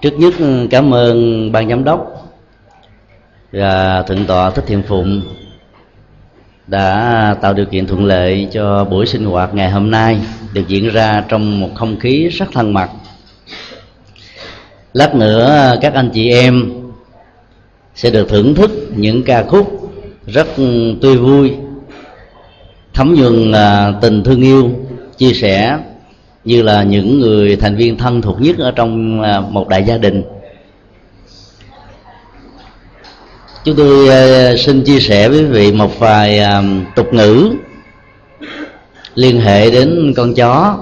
trước nhất ừ, cảm ơn ban giám đốc và thượng tọa thích thiện phụng đã tạo điều kiện thuận lợi cho buổi sinh hoạt ngày hôm nay được diễn ra trong một không khí rất thân mật. Lát nữa, các anh chị em sẽ được thưởng thức những ca khúc rất ừ, tươi vui, thấm nhuần à, tình thương yêu chia sẻ như là những người thành viên thân thuộc nhất ở trong à, một đại gia đình. Chúng tôi à, xin chia sẻ với quý vị một vài à, tục ngữ liên hệ đến con chó.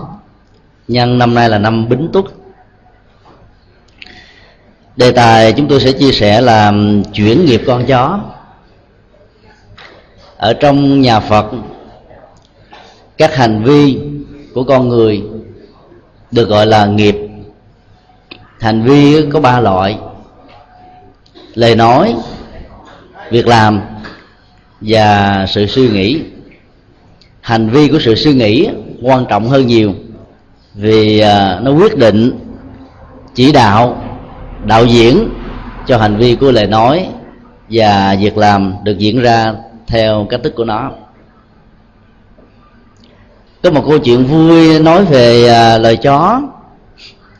Nhân năm nay là năm bính tuất đề tài chúng tôi sẽ chia sẻ là chuyển nghiệp con chó. Ở trong nhà phật, các hành vi của con người được gọi là nghiệp. Hành vi có ba loại. Lời nói, việc làm và sự suy nghĩ. Hành vi của sự suy nghĩ quan trọng hơn nhiều vì à, nó quyết định, chỉ đạo đạo diễn cho hành vi của lời nói và việc làm được diễn ra theo cách thức của nó có một câu chuyện vui nói về à, lời chó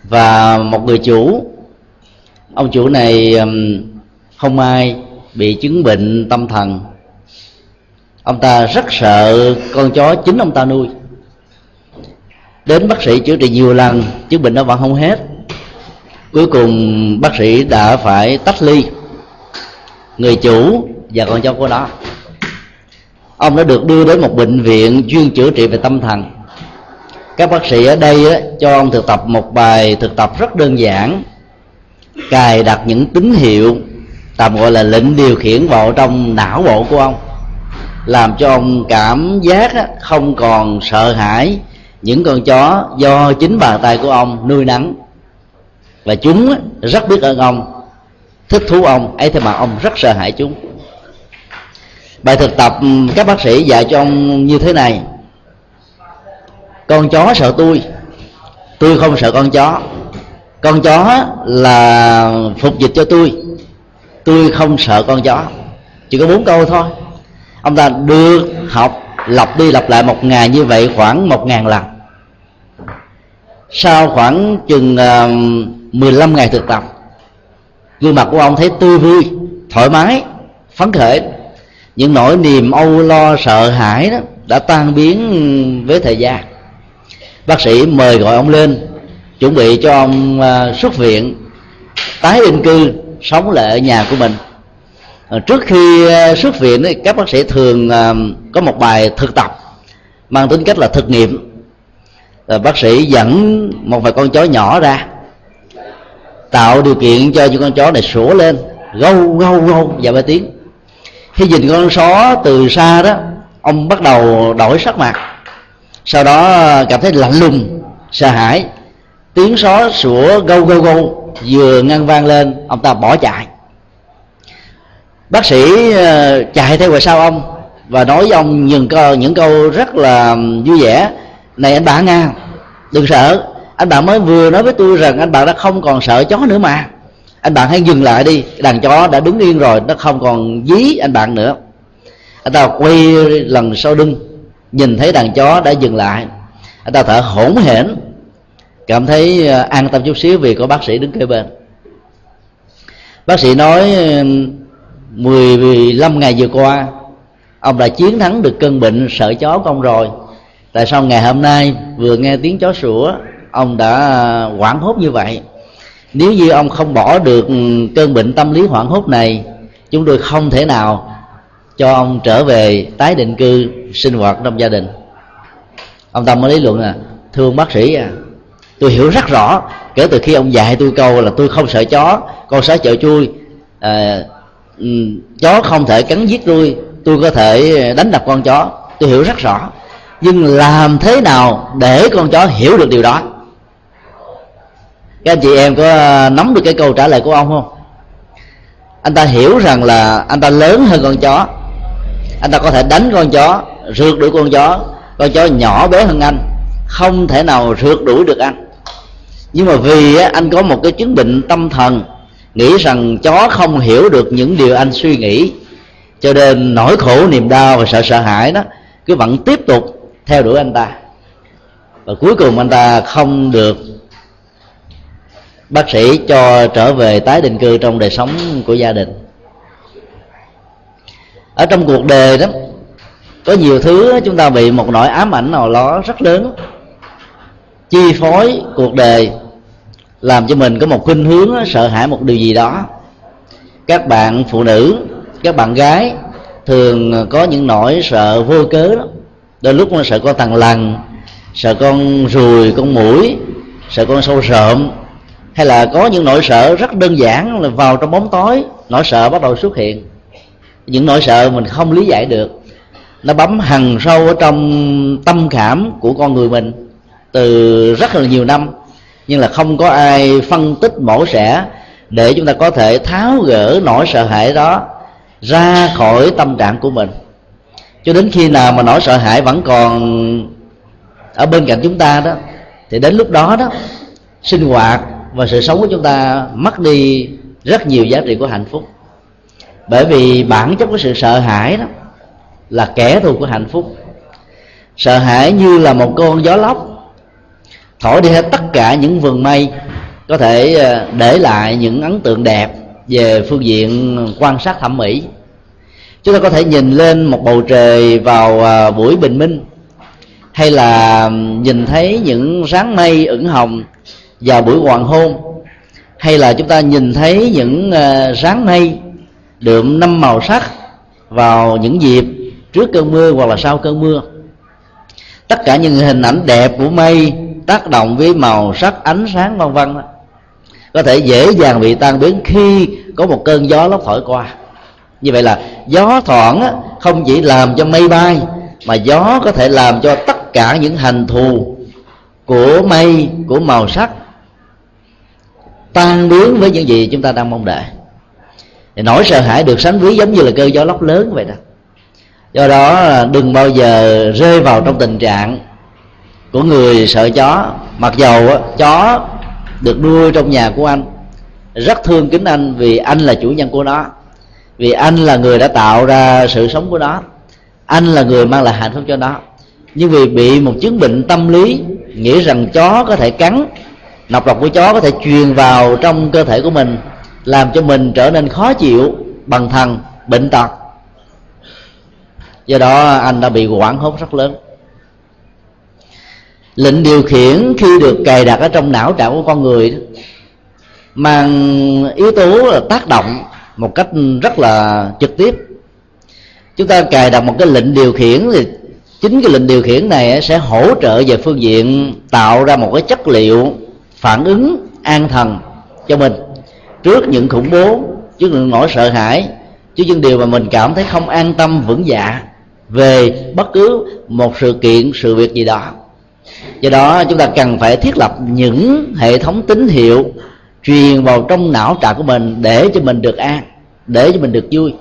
và một người chủ. Ông chủ này không ai bị chứng bệnh tâm thần. Ông ta rất sợ con chó chính ông ta nuôi. Đến bác sĩ chữa trị nhiều lần chứng bệnh đó vẫn không hết. Cuối cùng bác sĩ đã phải tách ly người chủ và con chó của nó ông đã được đưa đến một bệnh viện chuyên chữa trị về tâm thần. Các bác sĩ ở đây á, cho ông thực tập một bài thực tập rất đơn giản. Cài đặt những tín hiệu tạm gọi là lệnh điều khiển vào trong não bộ của ông làm cho ông cảm giác á, không còn sợ hãi. Những con chó do chính bàn tay của ông nuôi nắng. Và chúng á, rất biết ơn ông thích thú ông ấy thế mà ông rất sợ hãi chúng bài thực tập ừ, các bác sĩ dạy cho ông như thế này. Con chó sợ tôi. Tôi không sợ con chó. Con chó là phục dịch cho tôi. Tôi không sợ con chó. Chỉ có bốn câu thôi. Ông ta được học lặp đi lặp lại một ngày như vậy khoảng một ngàn lần. Sau khoảng chừng ờ, uh, 15 ngày thực tập gương mặt của ông thấy tươi vui thoải mái phấn khởi những nỗi niềm âu lo, sợ hãi đó đã tan biến với thời gian. Bác sĩ mời gọi ông lên, chuẩn bị cho ông à, xuất viện, tái định cư, sống lại ở nhà của mình. À, trước khi à, xuất viện thì các bác sĩ thường có một bài thực tập mang tính cách là thực nghiệm. Bác sĩ dẫn một vài con chó nhỏ ra, tạo điều kiện cho những con chó này sủa lên, gâu gâu gâu và ba tiếng khi nhìn con só từ xa đó ông bắt đầu đổi sắc mặt. Sau đó cảm thấy lạnh lùng sợ hãi. Tiếng só sủa gâu gâu gâu vừa ngăn vang lên ông ta bỏ chạy. Bác sĩ ờ, chạy theo về sau ông và nói với ông những câu những câu rất là vui vẻ. Này anh bạn nga, đừng sợ. Anh bạn mới vừa nói với tôi rằng anh bạn đã không còn sợ chó nữa mà anh bạn hãy dừng lại đi, đàn chó đã đứng yên rồi, nó không còn dí anh bạn nữa. Anh ta quay lần sau lưng, nhìn thấy đàn chó đã dừng lại. Anh ta thở hổn hển, cảm thấy à, an tâm chút xíu vì có bác sĩ đứng kế bên. Bác sĩ nói 15 ngày vừa qua, ông đã chiến thắng được cơn bệnh sợ chó của ông rồi. Tại sao ngày hôm nay vừa nghe tiếng chó sủa, ông đã hoảng hốt như vậy? Nếu như ông không bỏ được cơn bệnh tâm lý hoảng hốt này chúng tôi không thể nào cho ông trở về tái định cư sinh hoạt trong gia đình. Ông tâm mới lý luận à thưa ông bác sĩ à tôi hiểu rất rõ kể từ khi ông dạy tôi câu là tôi không sợ chó con sợ chợ chui à, ừ, chó không thể cắn giết tôi tôi có thể đánh đập con chó. Tôi hiểu rất rõ nhưng làm thế nào để con chó hiểu được điều đó? Các anh chị em có à, nắm được cái câu trả lời của ông không? Anh ta hiểu rằng là anh ta lớn hơn con chó. Anh ta có thể đánh con chó, rượt đuổi con chó. Con chó nhỏ bé hơn anh, không thể nào rượt đuổi được anh. Nhưng mà vì anh có một cái chứng bệnh tâm thần, nghĩ rằng chó không hiểu được những điều anh suy nghĩ, cho nên nỗi khổ, niềm đau và sợ sợ hãi đó cứ vẫn tiếp tục theo đuổi anh ta. Và cuối cùng anh ta không được bác sĩ cho trở về tái định cư trong đời sống của gia đình. Ở trong cuộc đời đó, có nhiều thứ chúng ta bị một nỗi ám ảnh nào đó rất lớn. Chi phối cuộc đời làm cho mình có một khuynh hướng sợ hãi một điều gì đó. Các bạn phụ nữ, các bạn gái thường có những nỗi sợ vô cớ đó. Đôi lúc nó sợ con thằng lằn, sợ con ruồi, con mũi, sợ con sâu sợm hay là có những nỗi sợ rất đơn giản là vào trong bóng tối, nỗi sợ bắt đầu xuất hiện. Những nỗi sợ mình không lý giải được. Nó bấm hằn sâu ở trong tâm khảm của con người mình từ rất là nhiều năm. Nhưng là không có ai phân tích mổ xẻ để chúng ta có thể tháo gỡ nỗi sợ hãi đó ra khỏi tâm trạng của mình. Cho đến khi nào mà nỗi sợ hãi vẫn còn ở bên cạnh chúng ta đó, thì đến lúc đó đó, sinh hoạt và sự sống của chúng ta mất đi rất nhiều giá trị của hạnh phúc. Bởi vì bản chất của sự sợ hãi đó là kẻ thù của hạnh phúc. Sợ hãi như là một con gió lốc, thổi đi hết tất cả những vườn mây, có thể ờ, để lại những ấn tượng đẹp về phương diện quan sát thẩm mỹ. Chúng ta có thể nhìn lên một bầu trời vào ờ, buổi bình minh, hay là nhìn thấy những sáng mây ửng hồng vào buổi hoàng hôn hay là chúng ta nhìn thấy những ờ, ráng mây đượm năm màu sắc vào những dịp trước cơn mưa hoặc là sau cơn mưa. Tất cả những hình ảnh đẹp của mây tác động với màu sắc ánh sáng vân vân có thể dễ dàng bị tan biến khi có một cơn gió lốc thổi qua. Như vậy là gió thoảng không chỉ làm cho mây bay mà gió có thể làm cho tất cả những hành thù của mây của màu sắc tan biến với những gì chúng ta đang mong đợi. Thì nỗi sợ hãi được sánh ví giống như là cơn gió lốc lớn vậy đó. Do đó à, đừng bao giờ rơi vào trong tình trạng của người sợ chó. Mặc dầu chó được nuôi trong nhà của anh, rất thương kính anh vì anh là chủ nhân của nó, vì anh là người đã tạo ra sự sống của nó, anh là người mang lại hạnh phúc cho nó. Nhưng vì bị một chứng bệnh tâm lý, nghĩ rằng chó có thể cắn nọc độc của chó có thể truyền vào trong cơ thể của mình, làm cho mình trở nên khó chịu, bằng thần bệnh tật. Do đó, anh đã bị quản hốt rất lớn. Lệnh điều khiển khi được cài đặt ở trong não trạng của con người mang yếu tố là tác động một cách rất là trực tiếp. Chúng ta cài đặt một cái lệnh điều khiển thì chính cái lệnh điều khiển này sẽ hỗ trợ về phương diện tạo ra một cái chất liệu phản ứng an thần cho mình. Trước những khủng bố, trước những nỗi sợ hãi, trước những điều mà mình cảm thấy không an tâm, vững dạ về bất cứ một sự kiện, sự việc gì đó. Do đó, chúng ta cần phải thiết lập những hệ thống tín hiệu truyền vào trong não trạng của mình để cho mình được an, để cho mình được vui.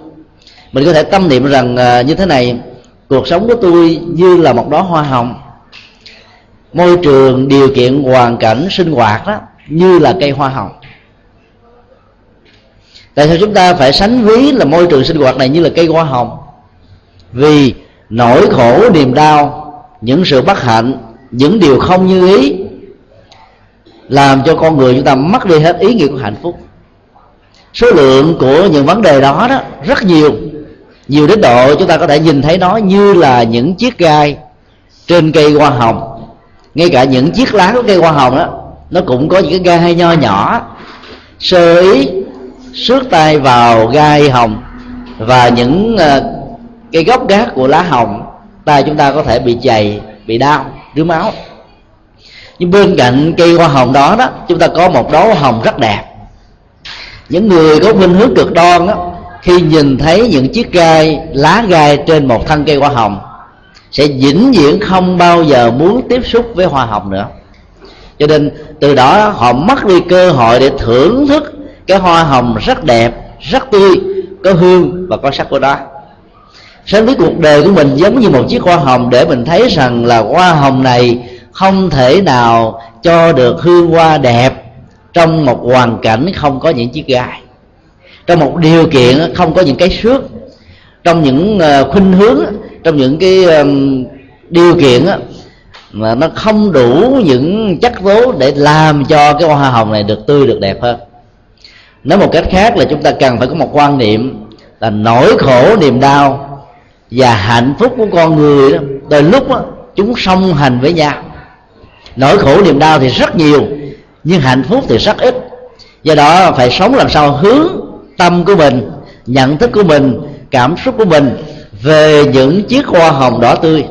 Mình có thể tâm niệm rằng à, như thế này, cuộc sống của tôi như là một đóa hoa hồng môi trường điều kiện hoàn cảnh sinh hoạt đó, như là cây hoa hồng. Tại sao chúng ta phải sánh ví là môi trường sinh hoạt này như là cây hoa hồng? Vì nỗi khổ, niềm đau, những sự bất hạnh, những điều không như ý, làm cho con người chúng ta mất đi hết ý nghĩa của hạnh phúc. Số lượng của những vấn đề đó đó, rất nhiều. Nhiều đến độ chúng ta có thể nhìn thấy nó như là những chiếc gai trên cây hoa hồng ngay cả những chiếc lá của cây hoa hồng đó nó cũng có những cái gai nho nhỏ. Sơ ý xước tay vào gai hồng và những uh, cái gốc gác của lá hồng tay chúng ta có thể bị chày bị đau rứa máu. Nhưng bên cạnh cây hoa hồng đó đó chúng ta có một đóa hồng rất đẹp. Những người có minh hướng cực đoan đó, khi nhìn thấy những chiếc gai lá gai trên một thân cây hoa hồng sẽ vĩnh viễn không bao giờ muốn tiếp xúc với hoa hồng nữa. Cho nên từ đó họ mất đi cơ hội để thưởng thức cái hoa hồng rất đẹp, rất tươi, có hương và có sắc của đó sống với cuộc đời của mình giống như một chiếc hoa hồng để mình thấy rằng là hoa hồng này không thể nào cho được hương hoa đẹp trong một hoàn cảnh không có những chiếc gai, trong một điều kiện không có những cái xước, trong những ờ, khuynh hướng trong những cái điều kiện mà nó không đủ những chất tố để làm cho cái hoa hồng này được tươi được đẹp hơn. Nói một cách khác là chúng ta cần phải có một quan niệm là nỗi khổ niềm đau và hạnh phúc của con người đó đôi lúc đó, chúng song hành với nhau. Nỗi khổ niềm đau thì rất nhiều nhưng hạnh phúc thì rất ít. Do đó phải sống làm sao hướng tâm của mình nhận thức của mình cảm xúc của mình về những chiếc hoa hồng đỏ tươi,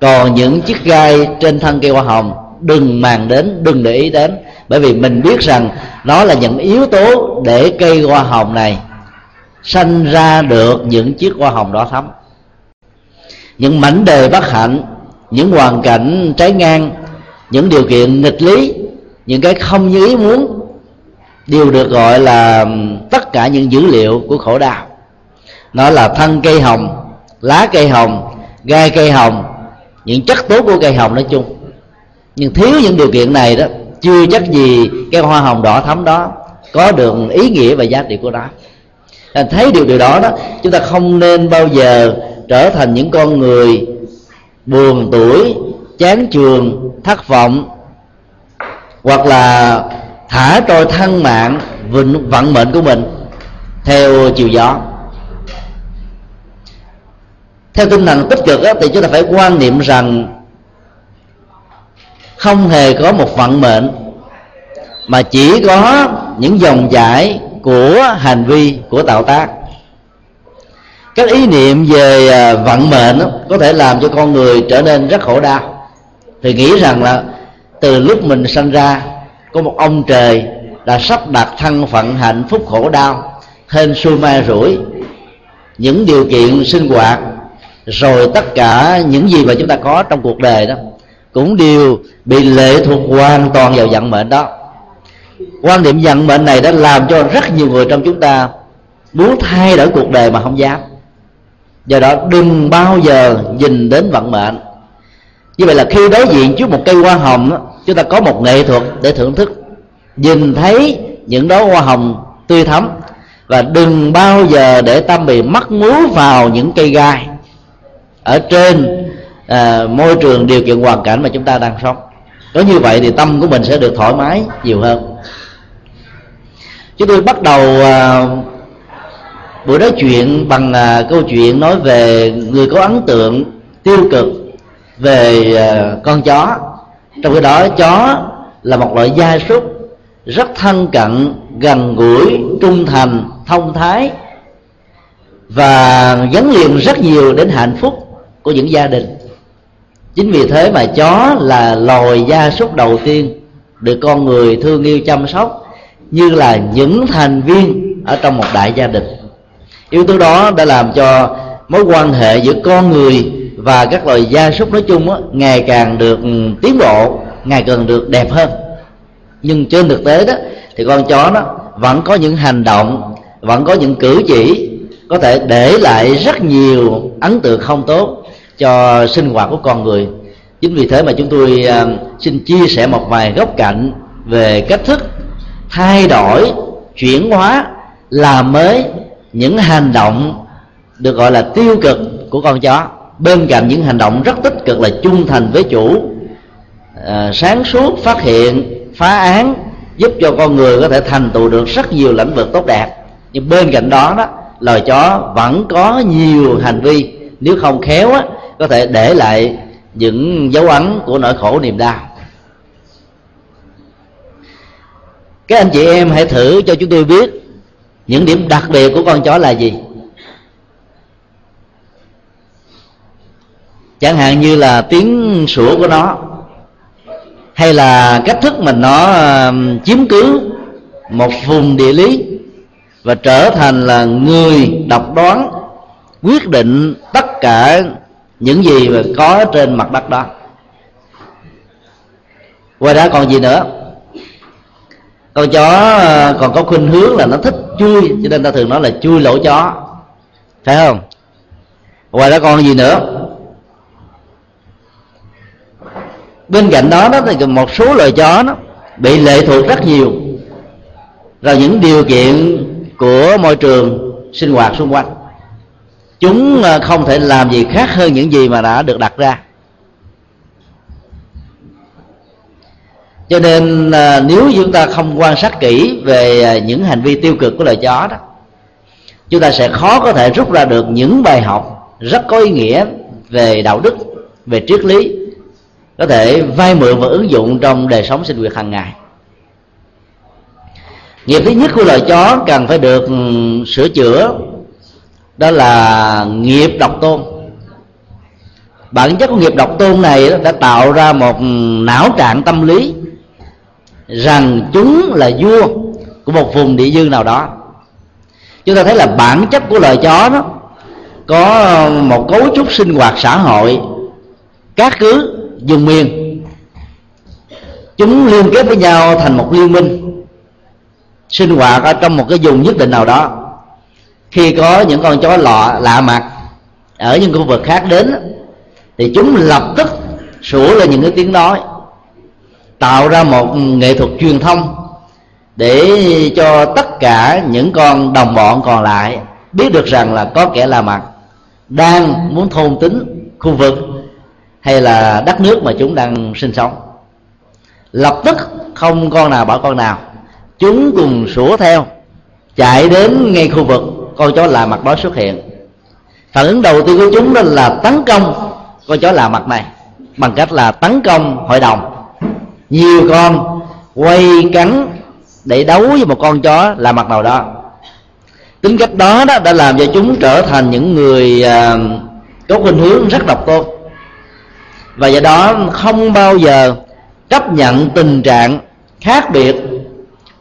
còn những chiếc gai trên thân cây hoa hồng, đừng màng đến, đừng để ý đến. Bởi vì mình biết rằng nó là những yếu tố để cây hoa hồng này sanh ra được những chiếc hoa hồng đỏ thắm. Những mảnh đề bất hạnh, những hoàn cảnh trái ngang, những điều kiện nghịch lý, những cái không như ý muốn, đều được gọi là tất cả những dữ liệu của khổ đau. Nó là thân cây hồng lá cây hồng gai cây hồng, những chất tốt của cây hồng nói chung. Nhưng thiếu những điều kiện này đó, chưa chắc gì cái hoa hồng đỏ thắm đó có được ý nghĩa và giá trị của nó. Thấy điều điều đó đó, chúng ta không nên bao giờ trở thành những con người buồn tuổi, chán trường thất vọng, hoặc là thả trôi thân mạng vận vận mệnh của mình theo chiều gió theo tinh thần tích cực á, thì chúng ta phải quan niệm rằng không hề có một vận mệnh mà chỉ có những dòng chảy của hành vi của tạo tác. Các ý niệm về à, vận mệnh có thể làm cho con người trở nên rất khổ đau. Thì nghĩ rằng là từ lúc mình sinh ra có một ông trời đã sắp đặt thân phận hạnh phúc khổ đau hên xui mai rủi. Những điều kiện sinh hoạt rồi tất cả những gì mà chúng ta có trong cuộc đời đó cũng đều bị lệ thuộc hoàn toàn vào vận mệnh đó. Quan niệm vận mệnh này đã làm cho rất nhiều người trong chúng ta muốn thay đổi cuộc đời mà không dám. Do đó đừng bao giờ nhìn đến vận mệnh. Như vậy là khi đối diện trước một cây hoa hồng chúng ta có một nghệ thuật để thưởng thức. Nhìn thấy những đó hoa hồng tươi thắm và đừng bao giờ để tâm bị mắc múa vào những cây gai ở trên à, môi trường điều kiện hoàn cảnh mà chúng ta đang sống. Có như vậy thì tâm của mình sẽ được thoải mái nhiều hơn. Chúng tôi bắt đầu à, buổi nói chuyện bằng à, câu chuyện nói về người có ấn tượng tiêu cực về à, con chó. Trong khi đó chó là một loại gia súc rất thân cận gần gũi trung thành thông thái và gắn liền rất nhiều đến hạnh phúc của những gia đình. Chính vì thế mà chó là loài gia súc đầu tiên được con người thương yêu chăm sóc như là những thành viên ở trong một đại gia đình. Yếu tố đó đã làm cho mối quan hệ giữa con người và các loài gia súc nói chung á, ngày càng được ừ, tiến bộ ngày càng được đẹp hơn. Nhưng trên thực tế đó thì con chó nó vẫn có những hành động vẫn có những cử chỉ có thể để lại rất nhiều ấn tượng không tốt cho sinh hoạt của con người. Chính vì thế mà chúng tôi à, xin chia sẻ một vài góc cạnh về cách thức thay đổi chuyển hóa làm mới những hành động được gọi là tiêu cực của con chó. Bên cạnh những hành động rất tích cực là trung thành với chủ à, sáng suốt phát hiện phá án giúp cho con người có thể thành tựu được rất nhiều lĩnh vực tốt đẹp. Nhưng bên cạnh đó đó loài chó vẫn có nhiều hành vi nếu không khéo á, có thể để lại những dấu ấn của nỗi khổ niềm đau. Các anh chị em hãy thử cho chúng tôi biết những điểm đặc biệt của con chó là gì. Chẳng hạn như là tiếng sủa của nó, hay là cách thức mình nó chiếm cứ một vùng địa lý và trở thành là người độc đoán, quyết định tất cả những gì mà có trên mặt đất đó. Ngoài ra còn gì nữa? Con chó ờ, còn có khuynh hướng là nó thích chui, cho nên ta thường nói là chui lỗ chó. Phải không? Ngoài ra còn gì nữa? Bên cạnh đó đó thì một số loài chó nó bị lệ thuộc rất nhiều vào những điều kiện của môi trường sinh hoạt xung quanh chúng à, không thể làm gì khác hơn những gì mà đã được đặt ra. Cho nên à, nếu chúng ta không quan sát kỹ về à, những hành vi tiêu cực của loài chó đó, chúng ta sẽ khó có thể rút ra được những bài học rất có ý nghĩa về đạo đức, về triết lý, có thể vay mượn và ứng dụng trong đời sống sinh hoạt hàng ngày. Nghiệp thứ nhất của loài chó cần phải được ừ, sửa chữa đó là nghiệp độc tôn. Bản chất của nghiệp độc tôn này đã tạo ra một não trạng tâm lý rằng chúng là vua của một vùng địa dư nào đó. Chúng ta thấy là bản chất của loài chó đó có một cấu trúc sinh hoạt xã hội các cứ dùng miền. Chúng liên kết với nhau thành một liên minh sinh hoạt ở trong một cái vùng nhất định nào đó khi có những con chó lọ, lạ mặt, ở những khu vực khác đến thì chúng lập tức sủa lên những cái tiếng nói, tạo ra một nghệ thuật truyền thông để cho tất cả những con đồng bọn còn lại biết được rằng là có kẻ lạ mặt đang muốn thôn tính khu vực hay là đất nước mà chúng đang sinh sống. Lập tức không con nào bảo con nào, chúng cùng sủa theo, chạy đến ngay khu vực con chó lạ mặt đó xuất hiện. Phản ứng đầu tiên của chúng đó là tấn công. Con chó lạ mặt này. Bằng cách là tấn công hội đồng. Nhiều con quay cắn để đấu với một con chó lạ mặt nào đó. Tính cách đó đó đã làm cho chúng trở thành những người uh, có khuynh hướng rất độc tôn. Và do đó không bao giờ chấp nhận tình trạng khác biệt.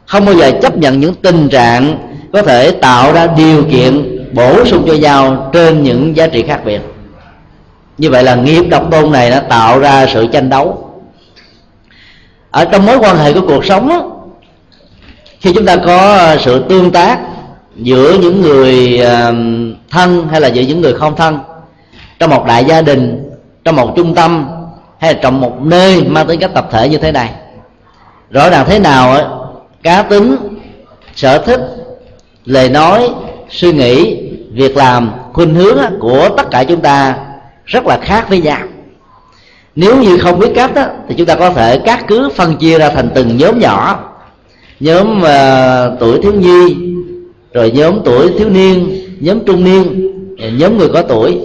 Không bao giờ chấp nhận những tình trạng có thể tạo ra điều kiện bổ sung cho nhau trên những giá trị khác biệt. Như vậy là nghiệp độc tôn này nó tạo ra sự tranh đấu. Ở trong mối quan hệ của cuộc sống đó, khi chúng ta có sự tương tác giữa những người thân hay là giữa những người không thân trong một đại gia đình trong một trung tâm hay là trong một nơi mang tính cách tập thể như thế này rõ ràng thế nào cá tính sở thích lời nói suy nghĩ việc làm khuynh hướng của tất cả chúng ta rất là khác với nhau. Nếu như không biết cách đó, thì chúng ta có thể cắt cứ phân chia ra thành từng nhóm nhỏ. Nhóm uh, tuổi thiếu nhi rồi nhóm tuổi thiếu niên nhóm trung niên nhóm người có tuổi.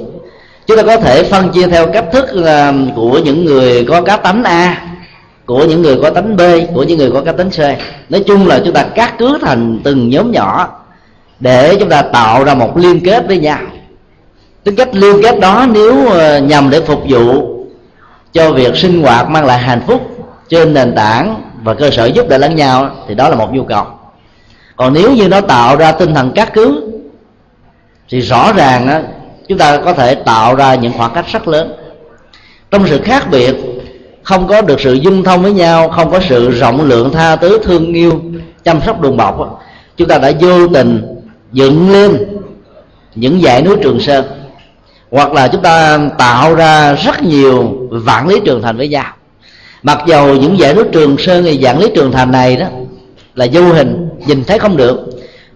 Chúng ta có thể phân chia theo cách thức là của những người có cá tánh a của những người có tánh b của những người có cá tính c. Nói chung là chúng ta cắt cứ thành từng nhóm nhỏ để chúng ta tạo ra một liên kết với nhau. Tính cách liên kết đó nếu ờ, nhằm để phục vụ cho việc sinh hoạt mang lại hạnh phúc trên nền tảng và cơ sở giúp đỡ lẫn nhau, thì đó là một nhu cầu. Còn nếu như nó tạo ra tinh thần cát cứ thì rõ ràng chúng ta có thể tạo ra những khoảng cách rất lớn. Trong sự khác biệt, không có được sự dung thông với nhau, không có sự rộng lượng tha thứ, thương yêu, chăm sóc đùm bọc chúng ta đã vô tình dựng lên những dãy núi trường sơn, hoặc là chúng ta tạo ra rất nhiều vạn lý trường thành với nhau. Mặc dầu những dãy núi trường sơn thì vạn lý trường thành này đó là vô hình, nhìn thấy không được,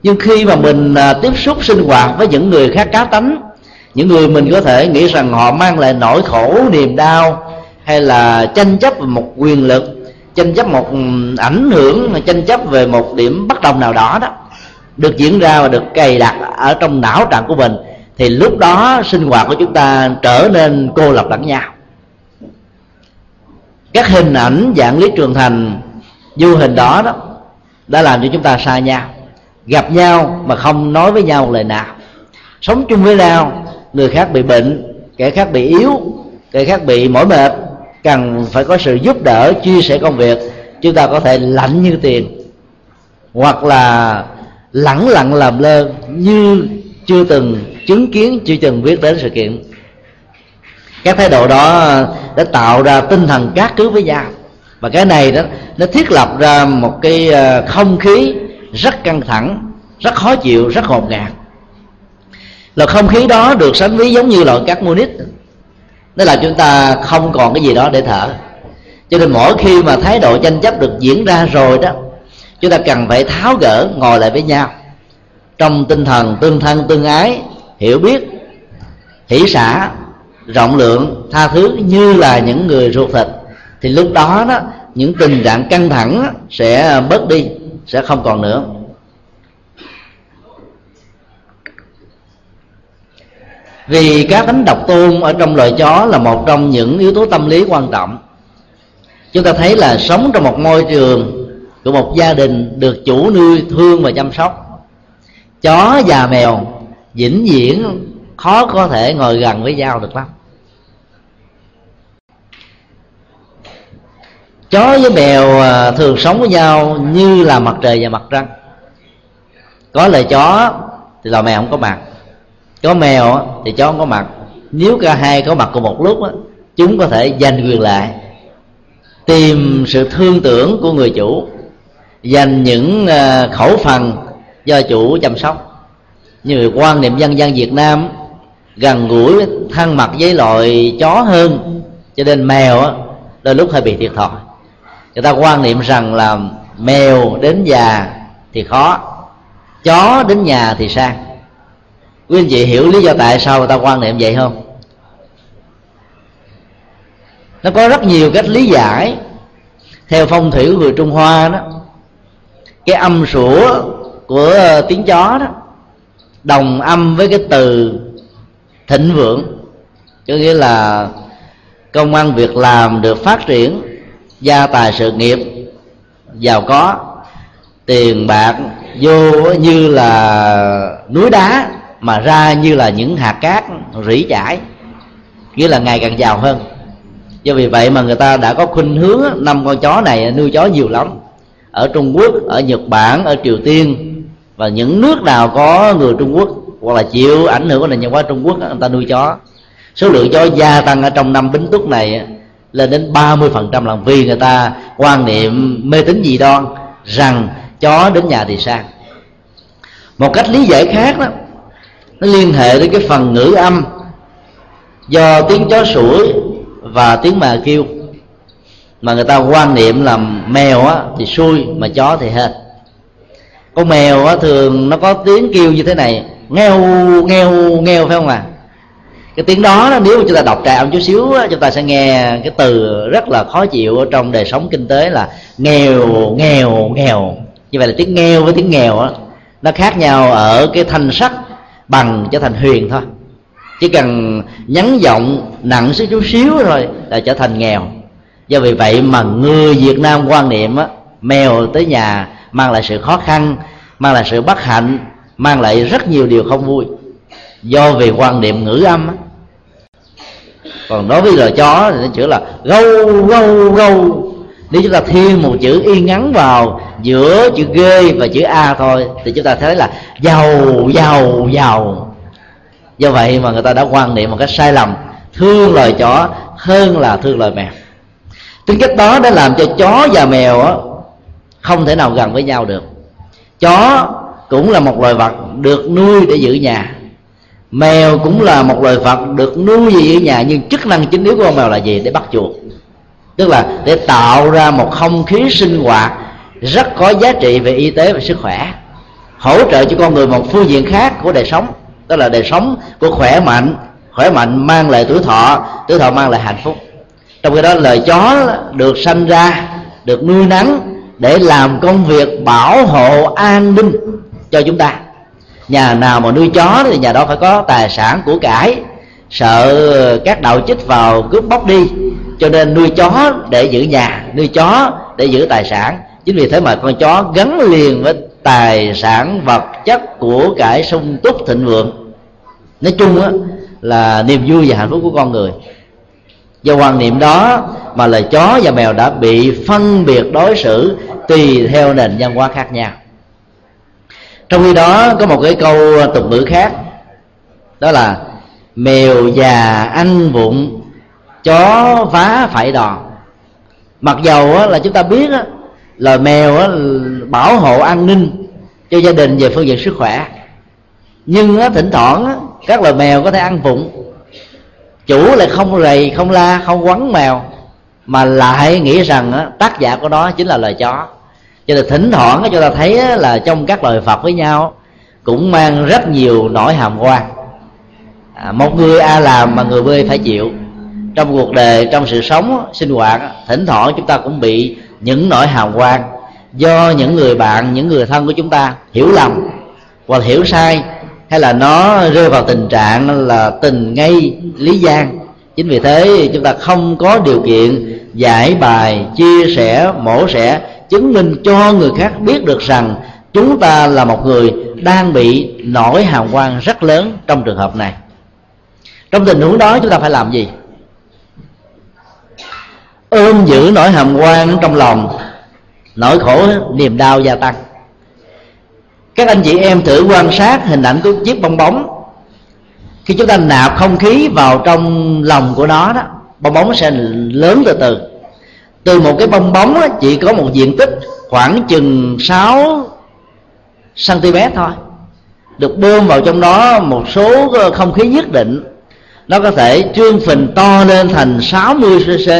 nhưng khi mà mình à, tiếp xúc sinh hoạt với những người khác cá tánh, những người mình có thể nghĩ rằng họ mang lại nỗi khổ, niềm đau, hay là tranh chấp về một quyền lực, tranh chấp một ảnh hưởng, tranh chấp về một điểm bất đồng nào đó đó được diễn ra và được cài đặt ở trong não trạng của mình, thì lúc đó sinh hoạt của chúng ta trở nên cô lập lẫn nhau. Các hình ảnh dạng lý trường thành, du hình đó đó, đã làm cho chúng ta xa nhau, gặp nhau mà không nói với nhau một lời nào. Sống chung với nhau, người khác bị bệnh, kẻ khác bị yếu, kẻ khác bị mỏi mệt, cần phải có sự giúp đỡ, chia sẻ công việc, chúng ta có thể lạnh như tiền. Hoặc là lẳng lặng làm lơ như chưa từng chứng kiến, chưa từng biết đến sự kiện. Các thái độ đó đã tạo ra tinh thần cát cứ với nhau. Và cái này đó, nó thiết lập ra một cái ờ, không khí rất căng thẳng, rất khó chịu, rất ngột ngạt. Là không khí đó được sánh ví giống như loại cát munich. Đó là chúng ta không còn cái gì đó để thở. Cho nên mỗi khi mà thái độ tranh chấp được diễn ra rồi đó chúng ta cần phải tháo gỡ, ngồi lại với nhau. Trong tinh thần tương thân tương ái, hiểu biết, hỷ xã rộng lượng, tha thứ như là những người ruột thịt, thì lúc đó đó, những tình trạng căng thẳng sẽ bớt đi, sẽ không còn nữa. Vì các tính độc tôn ở trong loài chó là một trong những yếu tố tâm lý quan trọng. Chúng ta thấy là sống trong một môi trường của một gia đình được chủ nuôi, thương và chăm sóc. Chó và mèo vĩnh viễn khó có thể ngồi gần với nhau được lắm. Chó với mèo à, thường sống với nhau như là mặt trời và mặt trăng. Có lời chó thì là mèo không có mặt. Có mèo thì chó không có mặt. Nếu cả hai có mặt cùng một lúc chúng có thể giành quyền lại tìm sự thương tưởng của người chủ dành những ờ, khẩu phần do chủ chăm sóc. Như quan niệm dân gian Việt Nam gần gũi, thân mật với loại chó hơn cho nên mèo đôi lúc hơi bị thiệt thòi. Người ta quan niệm rằng là mèo đến già thì khó, chó đến nhà thì sang. Quý anh chị hiểu lý do tại sao người ta quan niệm vậy không? Nó có rất nhiều cách lý giải. Theo phong thủy của người trung hoa đó cái âm sủa của tiếng chó đó, đồng âm với cái từ thịnh vượng, có nghĩa là công ăn việc làm được phát triển, gia tài sự nghiệp, giàu có, tiền bạc vô như là núi đá mà ra như là những hạt cát rỉ chải nghĩa là ngày càng giàu hơn. Do vì vậy mà người ta đã có khuynh hướng năm con chó này nuôi chó nhiều lắm ở trung quốc, ở nhật bản, ở triều tiên, và những nước nào có người trung quốc hoặc là chịu ảnh hưởng của nền văn hóa trung quốc người ta nuôi chó. Số lượng chó gia tăng ở trong năm bính túc này lên đến 30% là vì người ta quan niệm mê tín dị đoan rằng chó đến nhà thì sang. Một cách lý giải khác đó, nó liên hệ đến cái phần ngữ âm do tiếng chó sủa và tiếng mà kêu mà người ta quan niệm là mèo á, thì xui mà chó thì hên con mèo á, thường nó có tiếng kêu như thế này nghèo nghèo nghèo phải không à cái tiếng đó, đó nếu chúng ta đọc trà âm chút xíu á chúng ta sẽ nghe cái từ rất là khó chịu ở trong đời sống kinh tế là nghèo nghèo nghèo. Như vậy là tiếng nghèo với tiếng nghèo á nó khác nhau ở cái thanh sắc bằng trở thành huyền thôi. Chỉ cần nhấn giọng nặng xíu chút xíu thôi là trở thành nghèo do vì vậy mà người việt nam quan niệm á, mèo tới nhà mang lại sự khó khăn, mang lại sự bất hạnh, mang lại rất nhiều điều không vui. Do vì quan niệm ngữ âm á. Còn đối với loài chó thì nó chữ là gâu gâu gâu. Nếu chúng ta thêm một chữ y ngắn vào giữa chữ g và chữ a thôi, thì chúng ta thấy là giàu giàu giàu. Do vậy mà người ta đã quan niệm một cách sai lầm. Thương loài chó hơn là thương loài mèo tính cách đó đã làm cho chó và mèo không thể nào gần với nhau được. Chó cũng là một loài vật được nuôi để giữ nhà. Mèo cũng là một loài vật được nuôi để giữ nhà, nhưng chức năng chính yếu của con mèo là gì? Để bắt chuột. Tức là để tạo ra một không khí sinh hoạt rất có giá trị về y tế và sức khỏe. Hỗ trợ cho con người một phương diện khác của đời sống, đó là đời sống của khỏe mạnh. Khỏe mạnh mang lại tuổi thọ tuổi thọ mang lại hạnh phúc trong khi đó lời chó được sanh ra, được nuôi nắng để làm công việc bảo hộ an ninh cho chúng ta. Nhà nào mà nuôi chó thì nhà đó phải có tài sản của cải, sợ các đạo chích vào cướp bóc đi. Cho nên nuôi chó để giữ nhà, nuôi chó để giữ tài sản. Chính vì thế mà con chó gắn liền với tài sản vật chất của cải sung túc thịnh vượng. Nói chung á, là niềm vui và hạnh phúc của con người do quan niệm đó mà lời chó và mèo đã bị phân biệt đối xử tùy theo nền văn hóa khác nhau. Trong khi đó, có một cái câu tục ngữ khác, đó là mèo già ăn vụng, chó vá phải đòn. Mặc dầu là chúng ta biết là mèo bảo hộ an ninh cho gia đình về phương diện sức khỏe. Nhưng thỉnh thoảng các loài mèo có thể ăn vụng chủ lại không rầy không la không quấn mèo mà lại nghĩ rằng tác giả của nó chính là lời chó. Cho nên thỉnh thoảng chúng ta thấy là trong các lời phật với nhau cũng mang rất nhiều nỗi hàm quan à, một người a làm mà người b phải chịu. Trong cuộc đời trong sự sống sinh hoạt thỉnh thoảng chúng ta cũng bị những nỗi hàm quan do những người bạn những người thân của chúng ta hiểu lầm hoặc hiểu sai hay là nó rơi vào tình trạng là tình ngay lý gian. Chính vì thế chúng ta không có điều kiện giải bài, chia sẻ, mổ sẻ, chứng minh cho người khác biết được rằng chúng ta là một người đang bị nổi hàm quan rất lớn trong trường hợp này. Trong tình huống đó chúng ta phải làm gì? Ôm giữ nỗi hàm quan trong lòng, nỗi khổ, niềm đau gia tăng các anh chị em thử quan sát hình ảnh của chiếc bong bóng. Khi chúng ta nạp không khí vào trong lòng của nó đó, bong bóng sẽ lớn từ từ. Từ một cái bong bóng chỉ có một diện tích khoảng chừng 6 cm thôi. Được bơm vào trong đó một số không khí nhất định. Nó có thể trương phình to lên thành 60 cc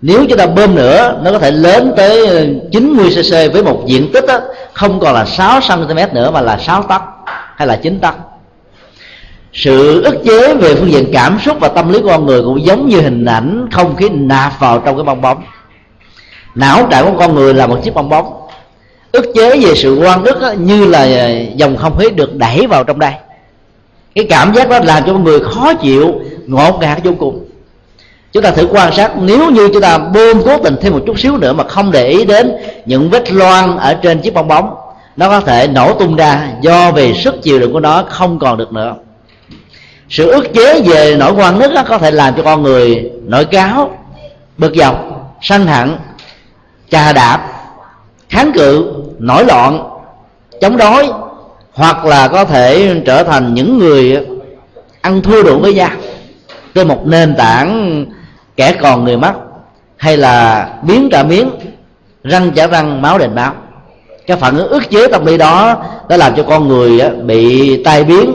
nếu chúng ta bơm nữa nó có thể lớn tới 90 cc với một diện tích đó, không còn là 6 cm nữa mà là 6 tấc hay là 9 tấc sự ức chế về phương diện cảm xúc và tâm lý của con người cũng giống như hình ảnh không khí nạp vào trong cái bong bóng. Não trạng của con người là một chiếc bong bóng. Ức chế về sự quan ức như là dòng không khí được đẩy vào trong đây. Cái cảm giác đó làm cho con người khó chịu ngột ngạt vô cùng chúng ta thử quan sát, nếu như chúng ta bơm cố tình thêm một chút xíu nữa mà không để ý đến những vết loang ở trên chiếc bong bóng, nó có thể nổ tung ra do về sức chịu đựng của nó không còn được nữa. Sự ức chế về nỗi quan nước có thể làm cho con người nổi cáo, bực dọc sân hận chà đạp, kháng cự, nổi loạn, chống đối, hoặc là có thể trở thành những người ăn thua đủ với nhau. Trên một nền tảng kẻ còn người mất hay là miếng trả miếng răng trả răng máu đền máu. Cái phản ứng ức chế tâm lý đó đã làm cho con người bị tai biến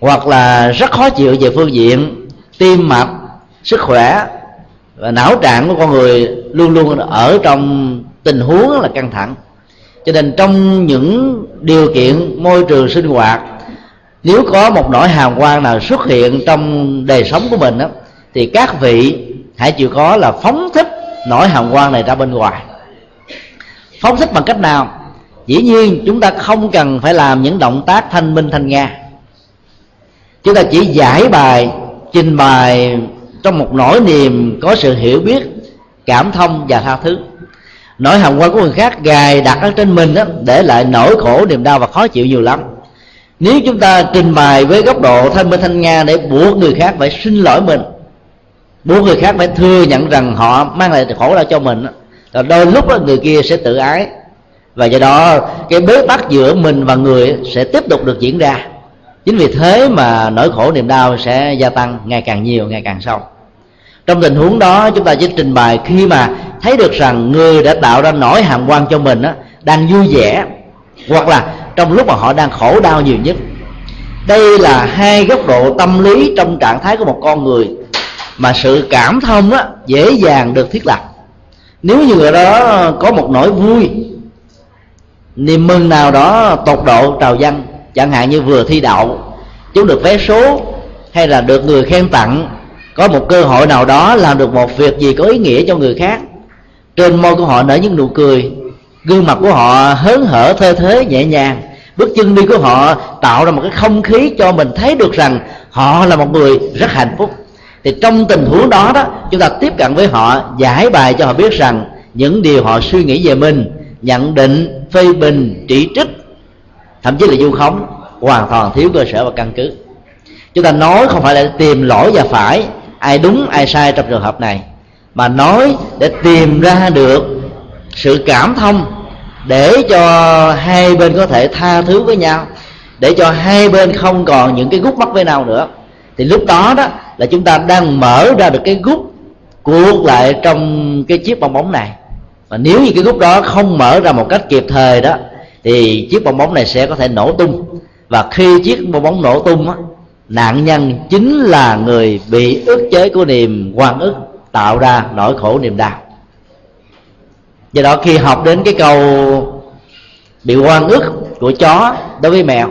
hoặc là rất khó chịu về phương diện tim mạch sức khỏe và não trạng của con người luôn luôn ở trong tình huống là căng thẳng. Cho nên trong những điều kiện môi trường sinh hoạt nếu có một nỗi hàm quan nào xuất hiện trong đời sống của mình đó, thì các vị hãy chịu có là phóng thích nỗi hàm quan này ra bên ngoài. Phóng thích bằng cách nào? Dĩ nhiên chúng ta không cần phải làm những động tác thanh minh thanh nga. Chúng ta chỉ giải bài trình bày trong một nỗi niềm có sự hiểu biết cảm thông và tha thứ. Nỗi hàm quan của người khác gài đặt ở trên mình đó, để lại nỗi khổ niềm đau và khó chịu nhiều lắm. Nếu chúng ta trình bày với góc độ thanh minh thanh nga để buộc người khác phải xin lỗi mình buộc người khác phải thừa nhận rằng họ mang lại khổ đau cho mình rồi đôi lúc đó người kia sẽ tự ái. Và do đó cái bế tắc giữa mình và người sẽ tiếp tục được diễn ra. Chính vì thế mà nỗi khổ niềm đau sẽ gia tăng ngày càng nhiều ngày càng sâu. Trong tình huống đó chúng ta chỉ trình bày khi mà thấy được rằng người đã tạo ra nỗi hàm quan cho mình đó, đang vui vẻ hoặc là trong lúc mà họ đang khổ đau nhiều nhất. Đây là hai góc độ tâm lý trong trạng thái của một con người mà sự cảm thông đó, dễ dàng được thiết lập. Nếu như người đó có một nỗi vui niềm mừng nào đó tột độ trào dân chẳng hạn như vừa thi đậu chúng được vé số hay là được người khen tặng có một cơ hội nào đó làm được một việc gì có ý nghĩa cho người khác trên môi của họ nở những nụ cười gương mặt của họ hớn hở thơ thế nhẹ nhàng bước chân đi của họ tạo ra một cái không khí cho mình thấy được rằng họ là một người rất hạnh phúc thì trong tình huống đó đó, chúng ta tiếp cận với họ, giải bài cho họ biết rằng những điều họ suy nghĩ về mình, nhận định, phê bình, chỉ trích, thậm chí là du khống, hoàn toàn thiếu cơ sở và căn cứ. Chúng ta nói không phải là tìm lỗi và phải, ai đúng, ai sai trong trường hợp này, mà nói để tìm ra được sự cảm thông để cho hai bên có thể tha thứ với nhau, để cho hai bên không còn những cái gút mắt với nhau nữa. Thì lúc đó đó là chúng ta đang mở ra được cái gút cuộn lại trong cái chiếc bong bóng này. Và nếu như cái gút đó không mở ra một cách kịp thời đó thì chiếc bong bóng này sẽ có thể nổ tung. Và khi chiếc bong bóng nổ tung á, nạn nhân chính là người bị ức chế của niềm quan ức tạo ra nỗi khổ niềm đau. Do đó khi học đến cái câu bị quan ức của chó đối với mèo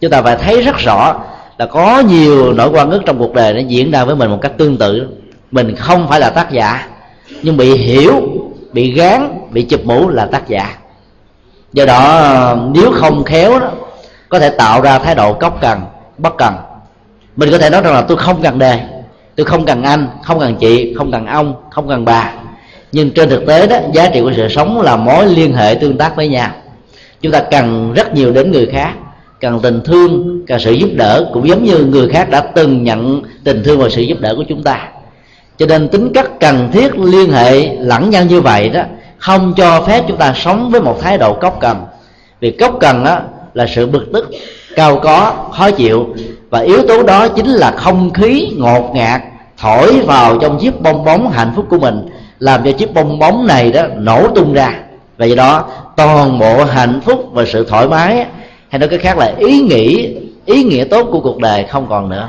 chúng ta phải thấy rất rõ là có nhiều nỗi quan ức trong cuộc đời nó diễn ra với mình một cách tương tự. Mình không phải là tác giả, nhưng bị hiểu, bị gán, bị chụp mũ là tác giả. Do đó, nếu không khéo đó, có thể tạo ra thái độ cốc cần bất cần mình có thể nói rằng là tôi không cần đề, tôi không cần anh, không cần chị, không cần ông, không cần bà. Nhưng trên thực tế đó, giá trị của sự sống là mối liên hệ tương tác với nhau. Chúng ta cần rất nhiều đến người khác cần tình thương cần sự giúp đỡ cũng giống như người khác đã từng nhận tình thương và sự giúp đỡ của chúng ta. Cho nên tính cách cần thiết liên hệ lẫn nhau như vậy đó, không cho phép chúng ta sống với một thái độ cốc cần. Vì cốc cần đó là sự bực tức, cao có, khó chịu. Và yếu tố đó chính là không khí ngột ngạt, thổi vào trong chiếc bong bóng hạnh phúc của mình, làm cho chiếc bong bóng này đó nổ tung ra. Và do đó, toàn bộ hạnh phúc và sự thoải mái hay nói cái khác là ý nghĩ, ý nghĩa tốt của cuộc đời không còn nữa.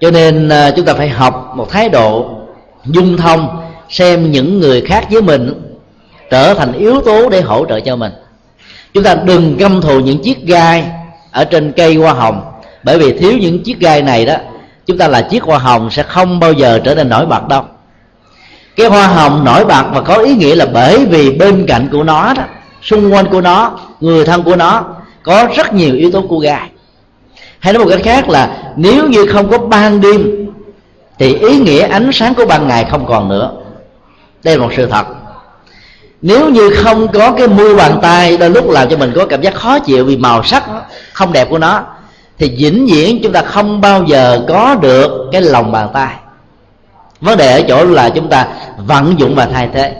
Cho nên à, chúng ta phải học một thái độ dung thông, xem những người khác với mình trở thành yếu tố để hỗ trợ cho mình. Chúng ta đừng căm thù những chiếc gai ở trên cây hoa hồng. Bởi vì thiếu những chiếc gai này đó, chúng ta là chiếc hoa hồng sẽ không bao giờ trở nên nổi bật đâu cái hoa hồng nổi bật và có ý nghĩa là bởi vì bên cạnh của nó đó, xung quanh của nó, người thân của nó, có rất nhiều yếu tố cô gái. hay nói một cách khác là, nếu như không có ban đêm, thì ý nghĩa ánh sáng của ban ngày không còn nữa. Đây là một sự thật. Nếu như không có cái mu bàn tay, đôi lúc làm cho mình có cảm giác khó chịu vì màu sắc không đẹp của nó, thì vĩnh viễn chúng ta không bao giờ có được cái lòng bàn tay vấn đề ở chỗ là chúng ta vận dụng và thay thế.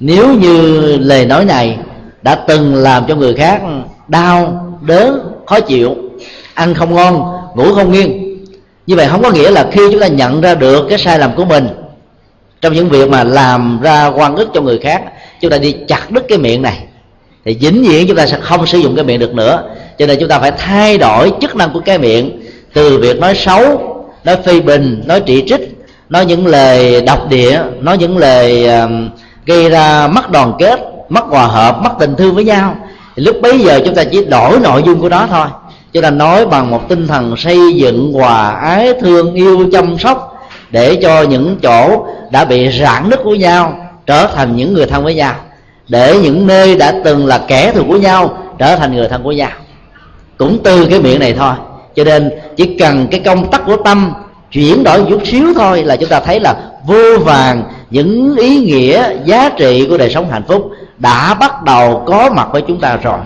Nếu như lời nói này đã từng làm cho người khác đau, đớn, khó chịu, ăn không ngon, ngủ không nghiêng, như vậy không có nghĩa là khi chúng ta nhận ra được cái sai lầm của mình, trong những việc mà làm ra quan ức cho người khác, chúng ta đi chặt đứt cái miệng này, thì dính viễn chúng ta sẽ không sử dụng cái miệng được nữa. Cho nên chúng ta phải thay đổi chức năng của cái miệng, từ việc nói xấu, nói phê bình, nói trị trích nói những lời độc địa nói những lời gây ra mất đoàn kết mất hòa hợp mất tình thương với nhau. Thì lúc bấy giờ chúng ta chỉ đổi nội dung của đó thôi. Chúng ta nói bằng một tinh thần xây dựng hòa ái, thương yêu, chăm sóc, để cho những chỗ đã bị rạn nứt của nhau trở thành những người thân với nhau. Để những nơi đã từng là kẻ thù của nhau trở thành người thân của nhau. Cũng từ cái miệng này thôi. Cho nên chỉ cần cái công tắc của tâm chuyển đổi chút xíu thôi là chúng ta thấy là vô vàng những ý nghĩa, giá trị của đời sống hạnh phúc đã bắt đầu có mặt với chúng ta rồi.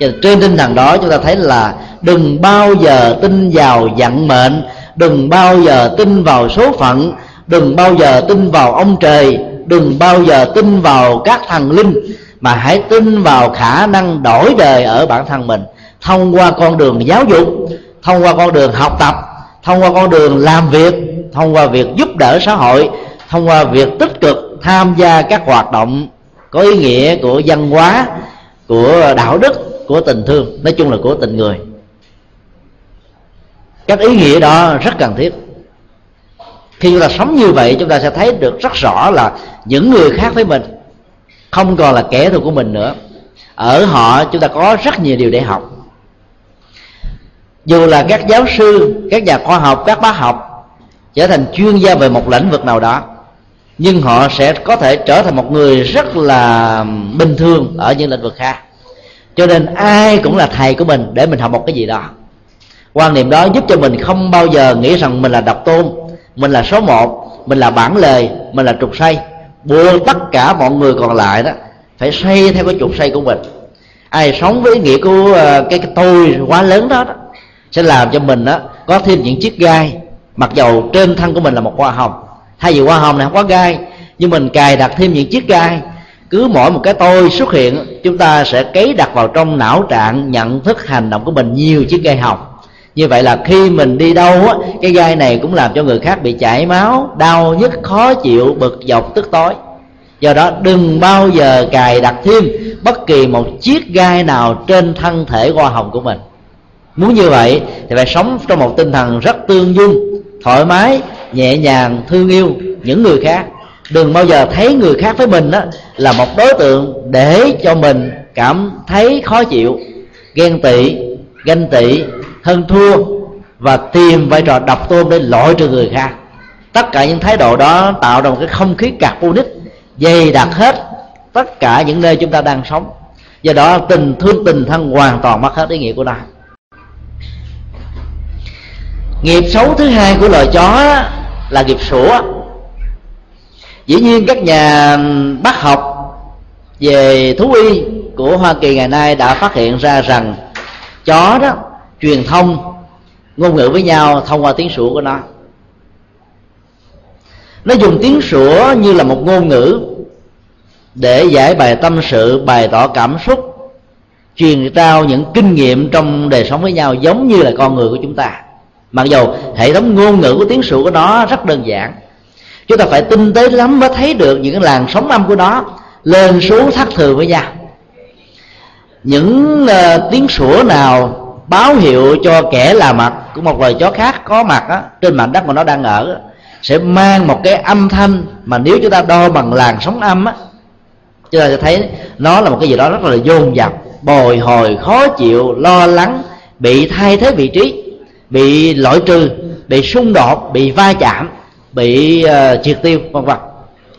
Và trên tinh thần đó chúng ta thấy là đừng bao giờ tin vào vận mệnh, đừng bao giờ tin vào số phận, đừng bao giờ tin vào ông trời, đừng bao giờ tin vào các thần linh, mà hãy tin vào khả năng đổi đời ở bản thân mình thông qua con đường giáo dục, thông qua con đường học tập thông qua con đường làm việc, thông qua việc giúp đỡ xã hội, thông qua việc tích cực tham gia các hoạt động có ý nghĩa của văn hóa, của đạo đức, của tình thương, nói chung là của tình người. Các ý nghĩa đó rất cần thiết. Khi chúng ta sống như vậy, chúng ta sẽ thấy được rất rõ là những người khác với mình, không còn là kẻ thù của mình nữa. Ở họ, chúng ta có rất nhiều điều để học dù là các giáo sư các nhà khoa học các bác học trở thành chuyên gia về một lĩnh vực nào đó nhưng họ sẽ có thể trở thành một người rất là bình thường ở những lĩnh vực khác. Cho nên ai cũng là thầy của mình để mình học một cái gì đó. Quan niệm đó giúp cho mình không bao giờ nghĩ rằng mình là độc tôn mình là số một mình là bản lề mình là trục xây buộc tất cả mọi người còn lại đó phải xây theo cái trục xây của mình. Ai sống với ý nghĩa của ờ, cái, cái tôi quá lớn đó, đó sẽ làm cho mình đó có thêm những chiếc gai. Mặc dầu trên thân của mình là một hoa hồng, thay vì hoa hồng này không có gai, nhưng mình cài đặt thêm những chiếc gai. Cứ mỗi một cái tôi xuất hiện chúng ta sẽ cấy đặt vào trong não trạng nhận thức hành động của mình nhiều chiếc gai hồng. Như vậy là khi mình đi đâu á, cái gai này cũng làm cho người khác bị chảy máu, đau nhức, khó chịu, bực dọc, tức tối. Do đó đừng bao giờ cài đặt thêm bất kỳ một chiếc gai nào trên thân thể hoa hồng của mình muốn như vậy thì phải sống trong một tinh thần rất tương dung, thoải mái, nhẹ nhàng, thương yêu những người khác. Đừng bao giờ thấy người khác với mình đó là một đối tượng để cho mình cảm thấy khó chịu, ghen tị, ganh tị hơn thua và tìm vai trò độc tôn để loại trừ người khác. Tất cả những thái độ đó tạo ra một cái không khí carbonic dày đặc hết tất cả những nơi chúng ta đang sống. Do đó, tình thương tình thân hoàn toàn mất hết ý nghĩa của nó nghiệp xấu thứ hai của loài chó là nghiệp sủa. Dĩ nhiên các nhà bác học về thú y của hoa kỳ ngày nay đã phát hiện ra rằng chó đó truyền thông, ngôn ngữ với nhau thông qua tiếng sủa của nó. Nó dùng tiếng sủa như là một ngôn ngữ để giải bày tâm sự, bày tỏ cảm xúc, truyền trao những kinh nghiệm trong đời sống với nhau giống như là con người của chúng ta mặc dù hệ thống ngôn ngữ của tiếng sủa của nó rất đơn giản chúng ta phải tinh tế lắm mới thấy được những làn sóng âm của nó lên xuống thất thường với nhau. Những uh, tiếng sủa nào báo hiệu cho kẻ là mặt của một loài chó khác có mặt á, trên mảnh đất mà nó đang ở sẽ mang một cái âm thanh mà nếu chúng ta đo bằng làn sóng âm á chúng ta sẽ thấy nó là một cái gì đó rất là dồn dập bồi hồi khó chịu lo lắng bị thay thế vị trí bị loại trừ bị xung đột bị va chạm bị uh, triệt tiêu vân vân.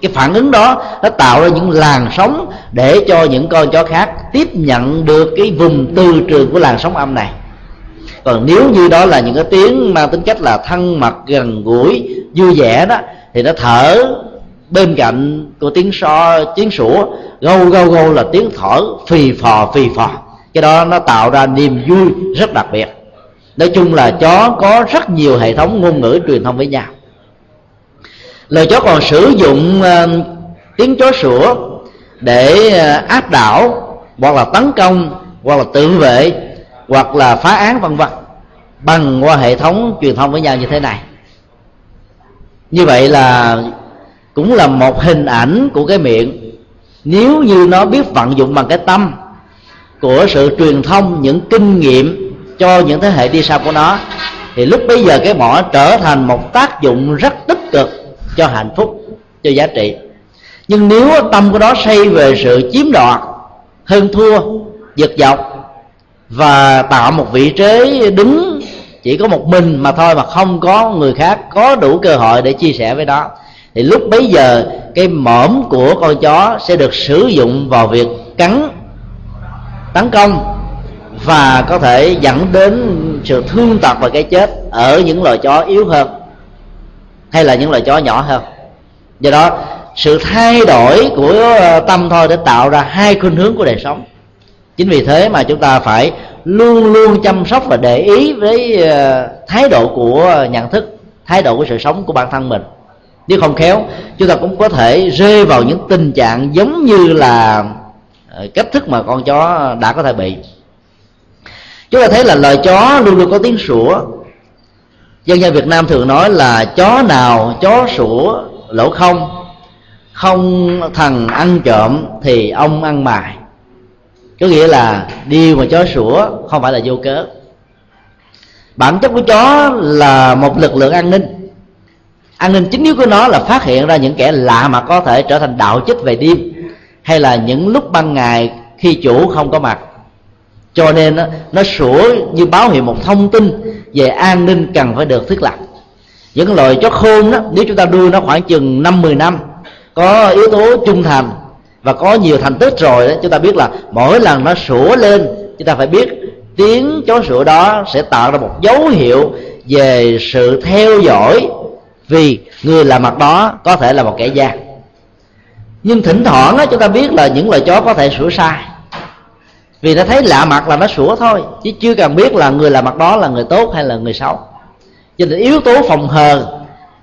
Cái phản ứng đó nó tạo ra những làn sóng để cho những con chó khác tiếp nhận được cái vùng từ trường của làn sóng âm này. Còn nếu như đó là những cái tiếng mang tính cách là thân mật gần gũi vui vẻ đó thì nó thở bên cạnh của tiếng so tiếng sủa gâu gâu gâu là tiếng thở phì phò phì phò. Cái đó nó tạo ra niềm vui rất đặc biệt nói chung là chó có rất nhiều hệ thống ngôn ngữ truyền thông với nhau. Lời chó còn sử dụng uh, tiếng chó sủa để uh, áp đảo hoặc là tấn công hoặc là tự vệ hoặc là phá án vân vân bằng qua hệ thống truyền thông với nhau như thế này. Như vậy là cũng là một hình ảnh của cái miệng. Nếu như nó biết vận dụng bằng cái tâm của sự truyền thông những kinh nghiệm cho những thế hệ đi sau của nó, thì lúc bây giờ cái mỏ trở thành một tác dụng rất tích cực cho hạnh phúc, cho giá trị. Nhưng nếu tâm của nó xây về sự chiếm đoạt, hơn thua, giật dọc và tạo một vị trí đứng, chỉ có một mình mà thôi mà không có người khác có đủ cơ hội để chia sẻ với đó, thì lúc bấy giờ cái mõm của con chó sẽ được sử dụng vào việc cắn, tấn công và có thể dẫn đến sự thương tật và cái chết ở những loài chó yếu hơn hay là những loài chó nhỏ hơn. Do đó, sự thay đổi của ờ, tâm thôi để tạo ra hai khuynh hướng của đời sống. Chính vì thế mà chúng ta phải luôn luôn chăm sóc và để ý với ờ, thái độ của nhận thức, thái độ của sự sống của bản thân mình. Nếu không khéo, chúng ta cũng có thể rơi vào những tình trạng giống như là ờ, cách thức mà con chó đã có thể bị chúng ta thấy là loài chó luôn luôn có tiếng sủa. Dân gian việt nam thường nói là chó nào, chó sủa, lỗ không. Không thằng ăn trộm thì ông ăn mài. Có nghĩa là điều mà chó sủa không phải là vô cớ. Bản chất của chó là một lực lượng an ninh. An ninh chính yếu của nó là phát hiện ra những kẻ lạ mà có thể trở thành đạo chích về đêm, hay là những lúc ban ngày khi chủ không có mặt cho nên nó sủa như báo hiệu một thông tin về an ninh cần phải được thiết lập. Những loài chó khôn đó nếu chúng ta nuôi nó khoảng chừng năm mười năm có yếu tố trung thành và có nhiều thành tích rồi đó, chúng ta biết là mỗi lần nó sủa lên chúng ta phải biết tiếng chó sủa đó sẽ tạo ra một dấu hiệu về sự theo dõi vì người làm mặt đó có thể là một kẻ gian. Nhưng thỉnh thoảng đó, chúng ta biết là những loài chó có thể sủa sai vì nó thấy lạ mặt là nó sủa thôi chứ chưa cần biết là người lạ mặt đó là người tốt hay là người xấu. Cho nên yếu tố phòng hờ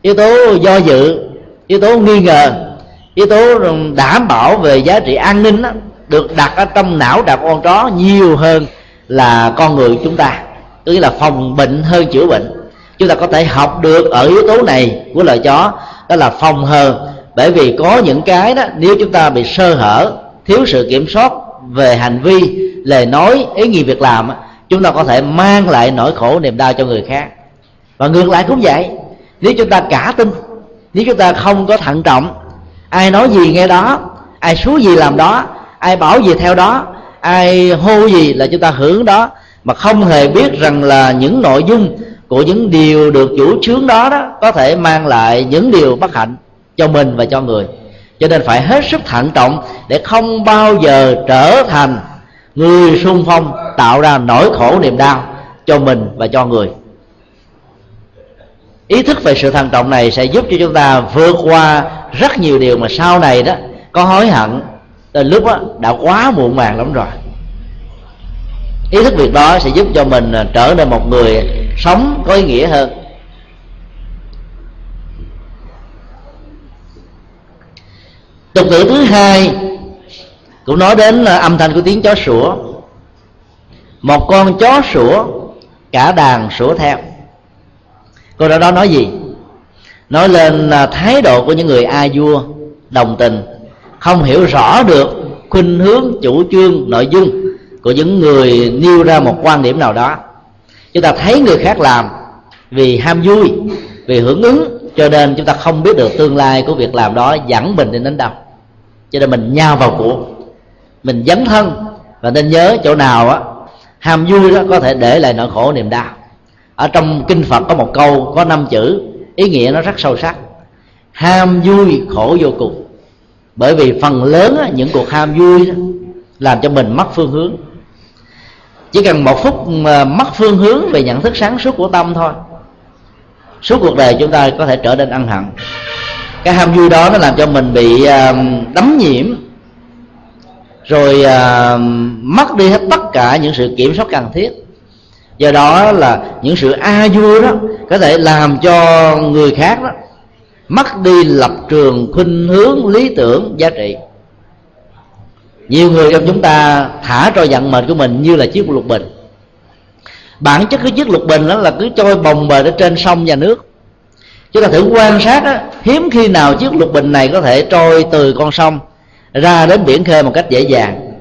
yếu tố do dự yếu tố nghi ngờ yếu tố đảm bảo về giá trị an ninh đó, được đặt ở trong não đặt con chó nhiều hơn là con người chúng ta. Tức là phòng bệnh hơn chữa bệnh. Chúng ta có thể học được ở yếu tố này của loài chó đó là phòng hờ. Bởi vì có những cái đó nếu chúng ta bị sơ hở thiếu sự kiểm soát về hành vi, lời nói, ý nghĩa việc làm chúng ta có thể mang lại nỗi khổ niềm đau cho người khác. Và ngược lại cũng vậy, nếu chúng ta cả tin, nếu chúng ta không có thận trọng, ai nói gì nghe đó, ai xuống gì làm đó, ai bảo gì theo đó, ai hô gì là chúng ta hưởng đó, mà không hề biết rằng là những nội dung của những điều được chủ trướng đó đó có thể mang lại những điều bất hạnh cho mình và cho người cho nên phải hết sức thận trọng để không bao giờ trở thành người xung phong tạo ra nỗi khổ niềm đau cho mình và cho người. Ý thức về sự thận trọng này sẽ giúp cho chúng ta vượt qua rất nhiều điều mà sau này đó có hối hận. Đến lúc đó đã quá muộn màng lắm rồi. Ý thức việc đó sẽ giúp cho mình trở nên một người sống có ý nghĩa hơn. Tục ngữ thứ hai cũng nói đến âm thanh của tiếng chó sủa. Một con chó sủa, cả đàn sủa theo. Câu đó đó nói gì? Nói lên là thái độ của những người a vua đồng tình, không hiểu rõ được khuynh hướng, chủ trương, nội dung của những người nêu ra một quan điểm nào đó. Chúng ta thấy người khác làm vì ham vui, vì hưởng ứng, cho nên chúng ta không biết được tương lai của việc làm đó dẫn mình đến đến đâu cho nên mình nhào vào cuộc. Mình dấn thân. Và nên nhớ chỗ nào á ham vui đó có thể để lại nỗi khổ niềm đau. Ở trong kinh phật có một câu có năm chữ ý nghĩa nó rất sâu sắc. Ham vui khổ vô cùng. Bởi vì phần lớn á, những cuộc ham vui đó, làm cho mình mất phương hướng. Chỉ cần một phút mà mất phương hướng về nhận thức sáng suốt của tâm thôi suốt cuộc đời chúng ta có thể trở nên ân hận cái ham vui đó nó làm cho mình bị à, đấm nhiễm. Rồi à, mất đi hết tất cả những sự kiểm soát cần thiết. Do đó là những sự a vui đó có thể làm cho người khác đó mất đi lập trường khuynh hướng lý tưởng giá trị. Nhiều người trong chúng ta thả trôi vận mệnh của mình như là chiếc lục bình. Bản chất cái chiếc lục bình đó là cứ trôi bồng bềnh ở trên sông và nước chúng ta thử quan sát đó, hiếm khi nào chiếc lục bình này có thể trôi từ con sông ra đến biển khơi một cách dễ dàng.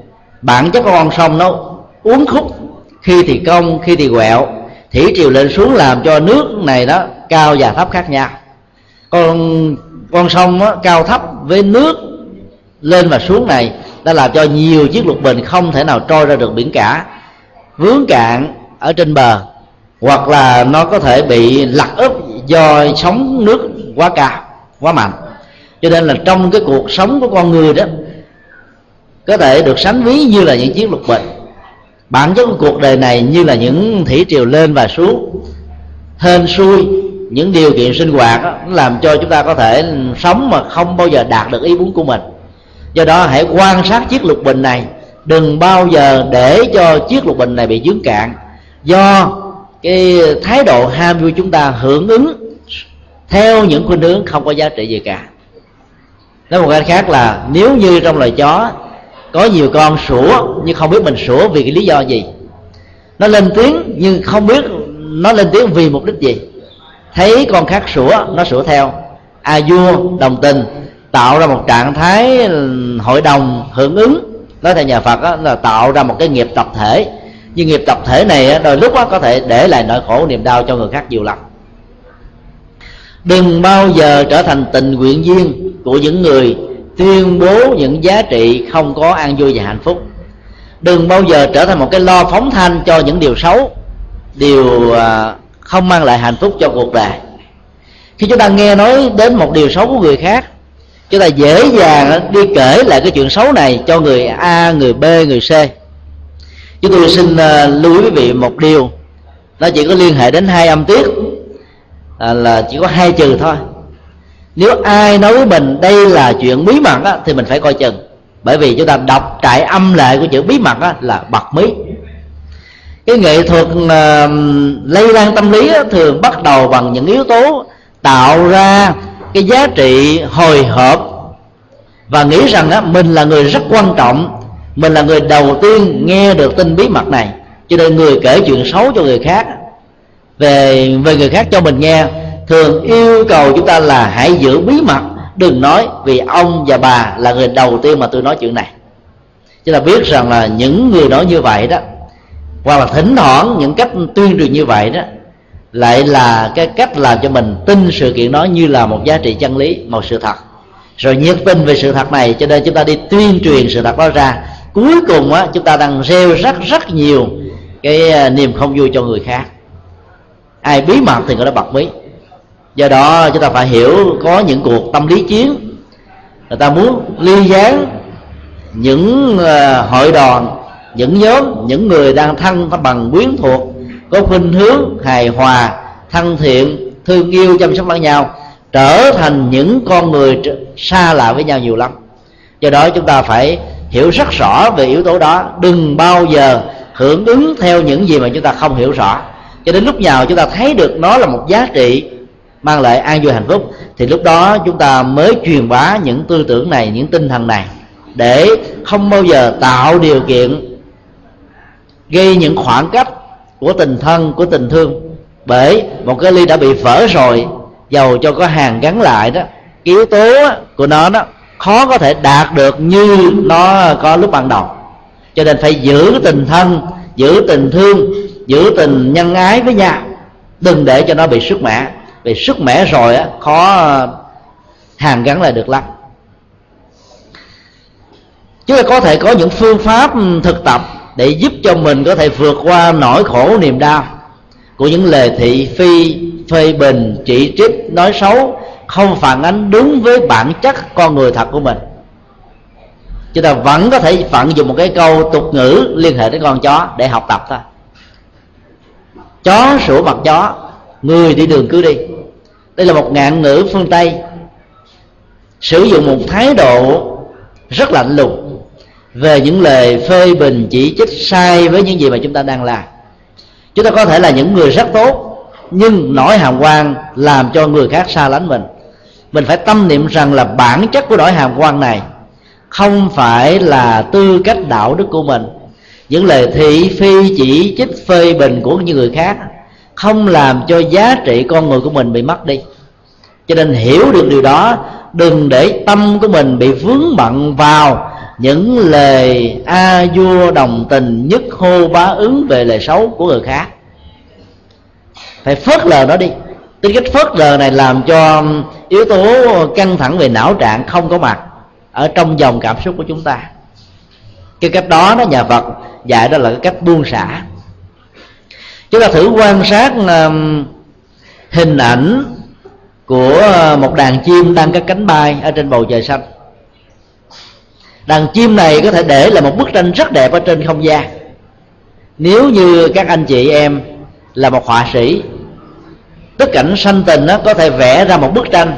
Bản chất của con sông nó uốn khúc khi thì cong khi thì quẹo thủy triều lên xuống làm cho nước này đó cao và thấp khác nhau. Con con sông đó, cao thấp với nước lên và xuống này đã làm cho nhiều chiếc lục bình không thể nào trôi ra được biển cả. Vướng cạn ở trên bờ hoặc là nó có thể bị lật úp do sóng nước quá cao quá mạnh. Cho nên là trong cái cuộc sống của con người đó có thể được sánh ví như là những chiếc lục bình bản chất của cuộc đời này như là những thủy triều lên và xuống hên xuôi những điều kiện sinh hoạt đó, làm cho chúng ta có thể sống mà không bao giờ đạt được ý muốn của mình. Do đó hãy quan sát chiếc lục bình này đừng bao giờ để cho chiếc lục bình này bị dướng cạn. Do cái thái độ ham vui chúng ta hưởng ứng theo những khuynh hướng không có giá trị gì cả. Nói một cách khác là nếu như trong loài chó có nhiều con sủa nhưng không biết mình sủa vì cái lý do gì nó lên tiếng nhưng không biết nó lên tiếng vì mục đích gì thấy con khác sủa nó sủa theo. A vua đồng tình tạo ra một trạng thái hội đồng hưởng ứng. Nói theo nhà phật đó, là tạo ra một cái nghiệp tập thể nhưng nghiệp tập thể này đôi lúc đó, có thể để lại nỗi khổ niềm đau cho người khác nhiều lắm. Đừng bao giờ trở thành tình nguyện viên của những người tuyên bố những giá trị không có an vui và hạnh phúc. Đừng bao giờ trở thành một cái lo phóng thanh cho những điều xấu điều à, không mang lại hạnh phúc cho cuộc đời. Khi chúng ta nghe nói đến một điều xấu của người khác chúng ta dễ dàng đi kể lại cái chuyện xấu này cho người a người b người c chúng tôi xin à, lưu ý quý vị một điều. Nó chỉ có liên hệ đến hai âm tiết à, là chỉ có hai trừ thôi. Nếu ai nói với mình đây là chuyện bí mật á, thì mình phải coi chừng. Bởi vì chúng ta đọc trại âm lệ của chữ bí mật á, là bật mí. Cái nghệ thuật uh, lây lan tâm lý á, thường bắt đầu bằng những yếu tố tạo ra cái giá trị hồi hộp và nghĩ rằng á, mình là người rất quan trọng mình là người đầu tiên nghe được tin bí mật này, cho nên người kể chuyện xấu cho người khác. Về về người khác cho mình nghe, thường yêu cầu chúng ta là hãy giữ bí mật, đừng nói vì ông và bà là người đầu tiên mà tôi nói chuyện này. Chúng ta biết rằng là những người nói như vậy đó, hoặc là thỉnh thoảng những cách tuyên truyền như vậy đó, lại là cái cách làm cho mình tin sự kiện đó như là một giá trị chân lý, một sự thật. Rồi nhiệt tình về sự thật này, cho nên chúng ta đi tuyên truyền sự thật đó ra cuối cùng á, chúng ta đang gieo rất rất nhiều cái à, niềm không vui cho người khác. Ai bí mật thì người đó bật mí. Do đó chúng ta phải hiểu có những cuộc tâm lý chiến. Người ta muốn ly gián những à, hội đoàn, những nhóm, những người đang thân bằng quyến thuộc, có khuynh hướng hài hòa, thân thiện, thương yêu, chăm sóc lẫn nhau, trở thành những con người xa lạ với nhau nhiều lắm. Do đó chúng ta phải hiểu rất rõ về yếu tố đó, đừng bao giờ hưởng ứng theo những gì mà chúng ta không hiểu rõ. Cho đến lúc nào chúng ta thấy được nó là một giá trị mang lại an vui hạnh phúc, thì lúc đó chúng ta mới truyền bá những tư tưởng này, những tinh thần này, để không bao giờ tạo điều kiện gây những khoảng cách của tình thân, của tình thương. Bởi một cái ly đã bị vỡ rồi, dầu cho có hàng gắn lại đó, yếu tố của nó đó khó có thể đạt được như nó có lúc ban đầu. Cho nên phải giữ tình thân, giữ tình thương, giữ tình nhân ái với nhau. Đừng để cho nó bị sức mẻ. Vì sức mẻ rồi á, khó hàn gắn lại được lắm. Chúng ta có thể có những phương pháp thực tập để giúp cho mình có thể vượt qua nỗi khổ niềm đau của những lời thị phi, phê bình, chỉ trích, nói xấu không phản ánh đúng với bản chất con người thật của mình. Chúng ta vẫn có thể vận dụng một cái câu tục ngữ liên hệ đến con chó để học tập thôi. Chó sủa mặt chó, người đi đường cứ đi. Đây là một ngạn ngữ phương tây, sử dụng một thái độ rất lạnh lùng về những lời phê bình, chỉ trích sai với những gì mà chúng ta đang làm. Chúng ta có thể là những người rất tốt, nhưng nỗi hàm quan làm cho người khác xa lánh mình mình phải tâm niệm rằng là bản chất của nỗi hàm quan này không phải là tư cách đạo đức của mình. Những lời thị, phi, chỉ trích phê, bình của những người khác không làm cho giá trị con người của mình bị mất đi. Cho nên hiểu được điều đó, đừng để tâm của mình bị vướng bận vào những lời a vua đồng tình, nhất hô bá ứng về lời xấu của người khác. Phải phớt lờ nó đi tính cách phớt lờ này làm cho yếu tố căng thẳng về não trạng không có mặt ở trong dòng cảm xúc của chúng ta. Cái cách đó đó nhà phật dạy đó là cái cách buông xả. Chúng ta thử quan sát um, hình ảnh của một đàn chim đang cất cánh bay ở trên bầu trời xanh. Đàn chim này có thể để là một bức tranh rất đẹp ở trên không gian. Nếu như các anh chị em là một họa sĩ tất cảnh sanh tình đó có thể vẽ ra một bức tranh.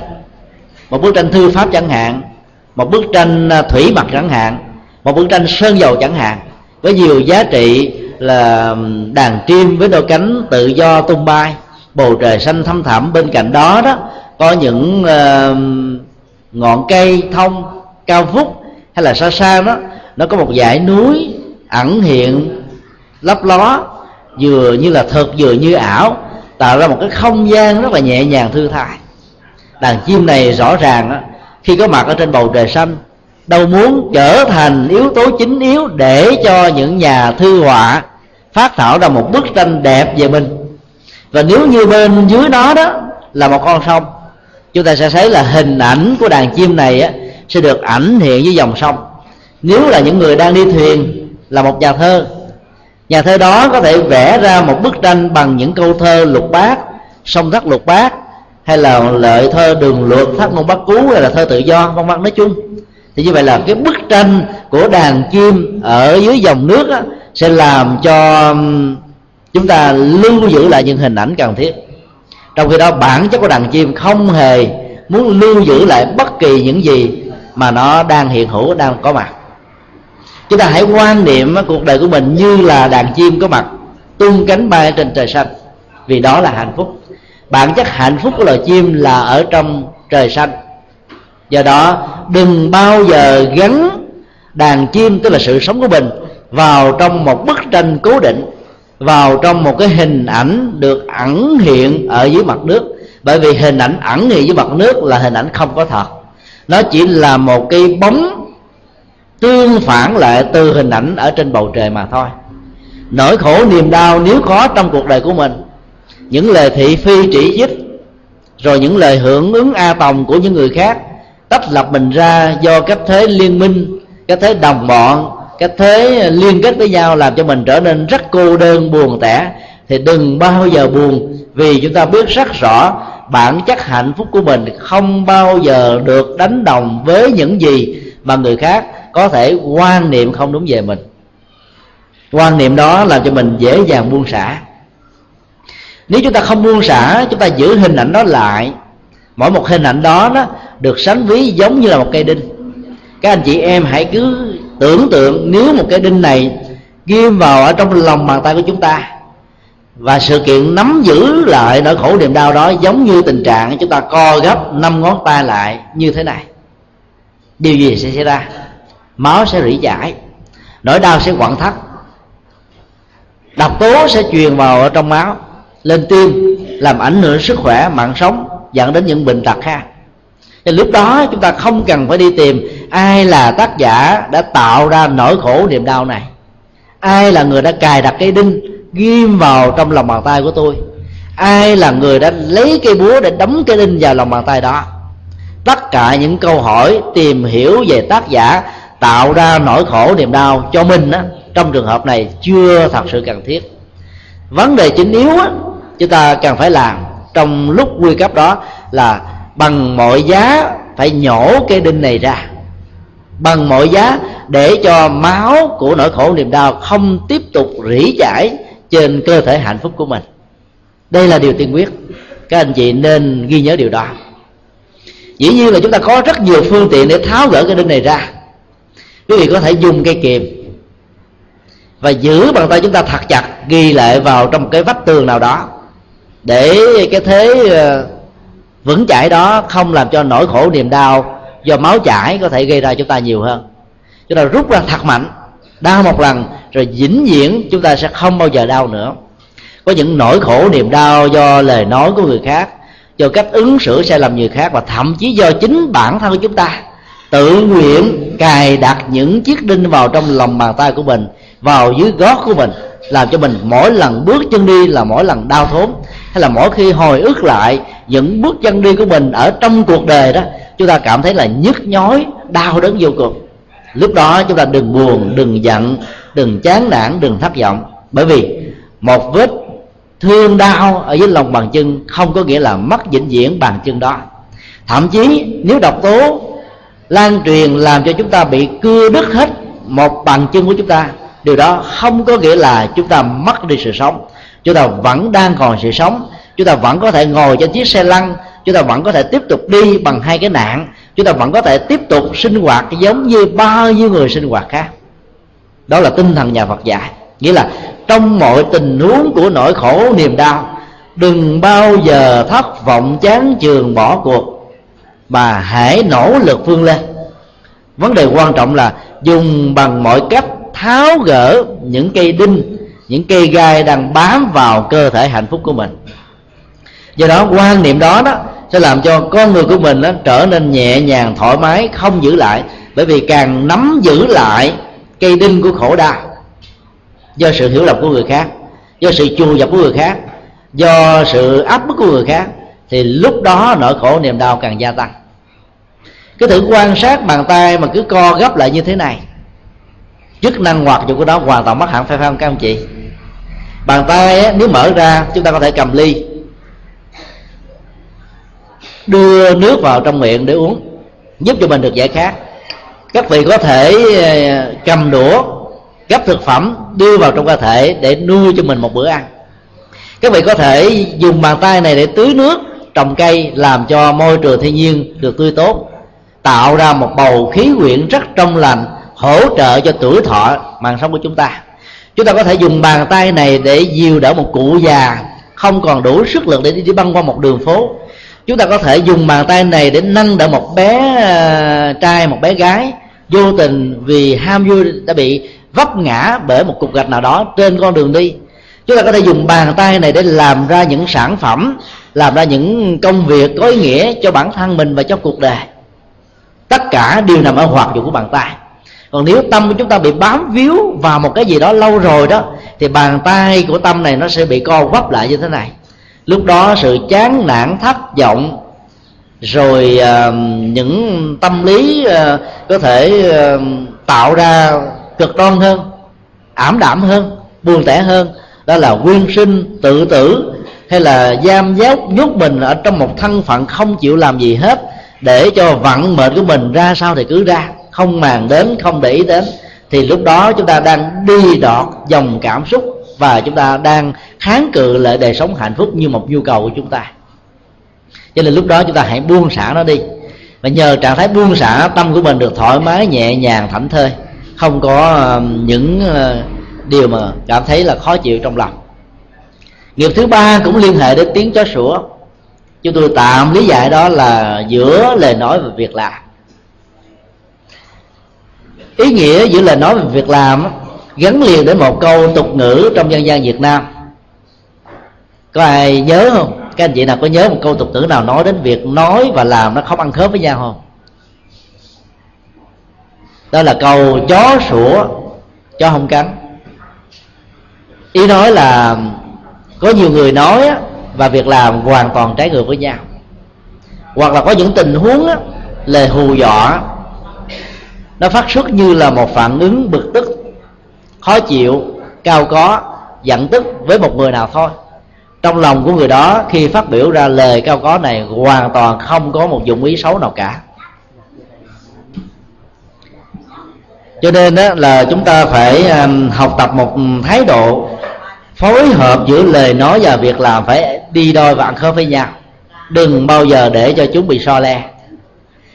Một bức tranh thư pháp chẳng hạn. Một bức tranh à, thủy mặc chẳng hạn. Một bức tranh sơn dầu chẳng hạn. Với nhiều giá trị là đàn chim với đôi cánh tự do tung bay bầu trời xanh thăm thẳm. Bên cạnh đó đó có những uh, ngọn cây thông cao vút hay là xa xa đó nó có một dãy núi ẩn hiện lấp ló vừa như là thật vừa như ảo tạo ra một cái không gian rất là nhẹ nhàng thư thái. Đàn chim này rõ ràng đó, khi có mặt ở trên bầu trời xanh đâu muốn trở thành yếu tố chính yếu để cho những nhà thư họa phát thảo ra một bức tranh đẹp về mình. Và nếu như bên dưới đó đó là một con sông chúng ta sẽ thấy là hình ảnh của đàn chim này á, sẽ được ảnh hiện với dòng sông. Nếu là những người đang đi thuyền là một nhà thơ nhà thơ đó có thể vẽ ra một bức tranh bằng những câu thơ lục bát sông thác lục bát hay là lợi thơ đường luật thác môn bát cú hay là thơ tự do vân vân nói chung. Thì như vậy là cái bức tranh của đàn chim ở dưới dòng nước á, sẽ làm cho chúng ta lưu giữ lại những hình ảnh cần thiết. Trong khi đó bản chất của đàn chim không hề muốn lưu giữ lại bất kỳ những gì mà nó đang hiện hữu đang có mặt chúng ta hãy quan niệm cuộc đời của mình như là đàn chim có mặt, tung cánh bay trên trời xanh. Vì đó là hạnh phúc. Bản chất hạnh phúc của loài chim là ở trong trời xanh. Do đó, đừng bao giờ gắn đàn chim, tức là sự sống của mình, vào trong một bức tranh cố định, vào trong một cái hình ảnh được ẩn hiện ở dưới mặt nước. Bởi vì hình ảnh ẩn hiện dưới mặt nước là hình ảnh không có thật. Nó chỉ là một cái bóng tương phản lại từ hình ảnh ở trên bầu trời mà thôi. Nỗi khổ niềm đau nếu có trong cuộc đời của mình, những lời thị phi chỉ trích rồi những lời hưởng ứng a tòng của những người khác tách lập mình ra do cách thế liên minh, cách thế đồng bọn, cách thế liên kết với nhau làm cho mình trở nên rất cô đơn, buồn tẻ. Thì đừng bao giờ buồn, vì chúng ta biết rất rõ bản chất hạnh phúc của mình không bao giờ được đánh đồng với những gì mà người khác có thể quan niệm không đúng về mình. Quan niệm đó làm cho mình dễ dàng buông xả. Nếu chúng ta không buông xả, chúng ta giữ hình ảnh đó lại. Mỗi một hình ảnh đó nó được sánh ví giống như là một cây đinh. Các anh chị em hãy cứ tưởng tượng nếu một cái đinh này ghim vào ở trong lòng bàn tay của chúng ta và sự kiện nắm giữ lại nỗi khổ niềm đau đó giống như tình trạng chúng ta co gấp năm ngón tay lại như thế này, điều gì sẽ xảy ra? Máu sẽ rỉ giải nỗi đau sẽ quặn thắt. Độc tố sẽ truyền vào ở trong máu, lên tim, làm ảnh hưởng sức khỏe, mạng sống, dẫn đến những bệnh tật khác thì lúc đó chúng ta không cần phải đi tìm ai là tác giả đã tạo ra nỗi khổ niềm đau này. Ai là người đã cài đặt cái đinh ghim vào trong lòng bàn tay của tôi? Ai là người đã lấy cây búa để đấm cái đinh vào lòng bàn tay đó? Tất cả những câu hỏi tìm hiểu về tác giả tạo ra nỗi khổ niềm đau cho mình á, trong trường hợp này chưa thật sự cần thiết. Vấn đề chính yếu á, chúng ta cần phải làm trong lúc nguy cấp đó là bằng mọi giá phải nhổ cái đinh này ra. Bằng mọi giá để cho máu của nỗi khổ niềm đau không tiếp tục rỉ chảy trên cơ thể hạnh phúc của mình. Đây là điều tiên quyết. Các anh chị nên ghi nhớ điều đó. Dĩ nhiên là chúng ta có rất nhiều phương tiện để tháo gỡ cái đinh này ra quý vị có thể dùng cây kìm và giữ bàn tay chúng ta thật chặt, ghi lại vào trong một cái vách tường nào đó để cái thế ờ, vững chãi đó không làm cho nỗi khổ niềm đau do máu chảy có thể gây ra chúng ta nhiều hơn. Chúng ta rút ra thật mạnh, đau một lần, rồi vĩnh viễn chúng ta sẽ không bao giờ đau nữa. Có những nỗi khổ niềm đau do lời nói của người khác, do cách ứng xử sai lầm người khác và thậm chí do chính bản thân của chúng ta tự nguyện cài đặt những chiếc đinh vào trong lòng bàn tay của mình, vào dưới gót của mình, làm cho mình mỗi lần bước chân đi là mỗi lần đau thốn. Hay là mỗi khi hồi ức lại những bước chân đi của mình ở trong cuộc đời đó, chúng ta cảm thấy là nhức nhói, đau đớn vô cùng. Lúc đó chúng ta đừng buồn, đừng giận, đừng chán nản, đừng thất vọng. Bởi vì một vết thương đau ở dưới lòng bàn chân không có nghĩa là mất vĩnh viễn bàn chân đó. Thậm chí nếu độc tố lan truyền làm cho chúng ta bị cưa đứt hết một bàn chân của chúng ta. Điều đó không có nghĩa là chúng ta mất đi sự sống. Chúng ta vẫn đang còn sự sống. Chúng ta vẫn có thể ngồi trên chiếc xe lăn. Chúng ta vẫn có thể tiếp tục đi bằng hai cái nạn. Chúng ta vẫn có thể tiếp tục sinh hoạt giống như bao nhiêu người sinh hoạt khác. Đó là tinh thần nhà Phật dạy. Nghĩa là trong mọi tình huống của nỗi khổ niềm đau, đừng bao giờ thất vọng, chán chường bỏ cuộc mà hãy nỗ lực vươn lên. Vấn đề quan trọng là dùng bằng mọi cách tháo gỡ những cây đinh, những cây gai đang bám vào cơ thể hạnh phúc của mình. Do đó, quan niệm đó đó sẽ làm cho con người của mình nó trở nên nhẹ nhàng, thoải mái, không giữ lại. Bởi vì càng nắm giữ lại cây đinh của khổ đau do sự hiểu lầm của người khác, do sự chù dập của người khác, do sự áp bức của người khác thì lúc đó nỗi khổ niềm đau càng gia tăng. Cứ thử quan sát bàn tay mà cứ co gấp lại như thế này, chức năng hoạt dụng của nó hoàn toàn mất hẳn, phải không các ông chị? Bàn tay nếu mở ra, chúng ta có thể cầm ly, đưa nước vào trong miệng để uống, giúp cho mình được giải khát. Các vị có thể ờ, cầm đũa, gấp thực phẩm, đưa vào trong cơ thể để nuôi cho mình một bữa ăn. Các vị có thể dùng bàn tay này để tưới nước trồng cây làm cho môi trường thiên nhiên được tươi tốt tạo ra một bầu khí quyển rất trong lành hỗ trợ cho tuổi thọ mạng sống của chúng ta. Chúng ta có thể dùng bàn tay này để dìu đỡ một cụ già không còn đủ sức lực để đi, đi băng qua một đường phố. Chúng ta có thể dùng bàn tay này để nâng đỡ một bé ờ, trai một bé gái vô tình vì ham vui đã bị vấp ngã bởi một cục gạch nào đó trên con đường đi. Chúng ta có thể dùng bàn tay này để làm ra những sản phẩm làm ra những công việc có ý nghĩa cho bản thân mình và cho cuộc đời. Tất cả đều nằm ở hoạt dụng của bàn tay. Còn nếu tâm của chúng ta bị bám víu vào một cái gì đó lâu rồi đó thì bàn tay của tâm này nó sẽ bị co quắp lại như thế này. Lúc đó sự chán nản thất vọng rồi uh, những tâm lý uh, có thể uh, tạo ra cực đoan hơn ảm đạm hơn buồn tẻ hơn. Đó là quyên sinh tự tử hay là giam giáo nhốt mình ở trong một thân phận không chịu làm gì hết, để cho vận mệnh của mình ra sao thì cứ ra. Không màng đến, không để ý đến. Thì lúc đó chúng ta đang đi đọt dòng cảm xúc và chúng ta đang kháng cự lại đời sống hạnh phúc như một nhu cầu của chúng ta. Cho nên lúc đó chúng ta hãy buông xả nó đi. Và nhờ trạng thái buông xả, tâm của mình được thoải mái, nhẹ nhàng, thảnh thơi. Không có những ờ, điều mà cảm thấy là khó chịu trong lòng nghiệp thứ ba cũng liên hệ đến tiếng chó sủa. Chúng tôi tạm lý giải đó là giữa lời nói và việc làm. Ý nghĩa giữa lời nói và việc làm gắn liền đến một câu tục ngữ trong dân gian việt nam. Có ai nhớ không? Các anh chị nào có nhớ một câu tục ngữ nào nói đến việc nói và làm nó không ăn khớp với nhau không? Đó là câu chó sủa, chó không cắn. Ý nói là có nhiều người nói và việc làm hoàn toàn trái ngược với nhau. Hoặc là có những tình huống lời hù dọa, nó phát xuất như là một phản ứng bực tức, khó chịu, cao có, giận tức với một người nào thôi. Trong lòng của người đó, khi phát biểu ra lời cao có này, hoàn toàn không có một dụng ý xấu nào cả. Cho nên đó là chúng ta phải học tập một thái độ phối hợp giữa lời nói và việc làm phải đi đôi và ăn khớp với nhau. Đừng bao giờ để cho chúng bị so le.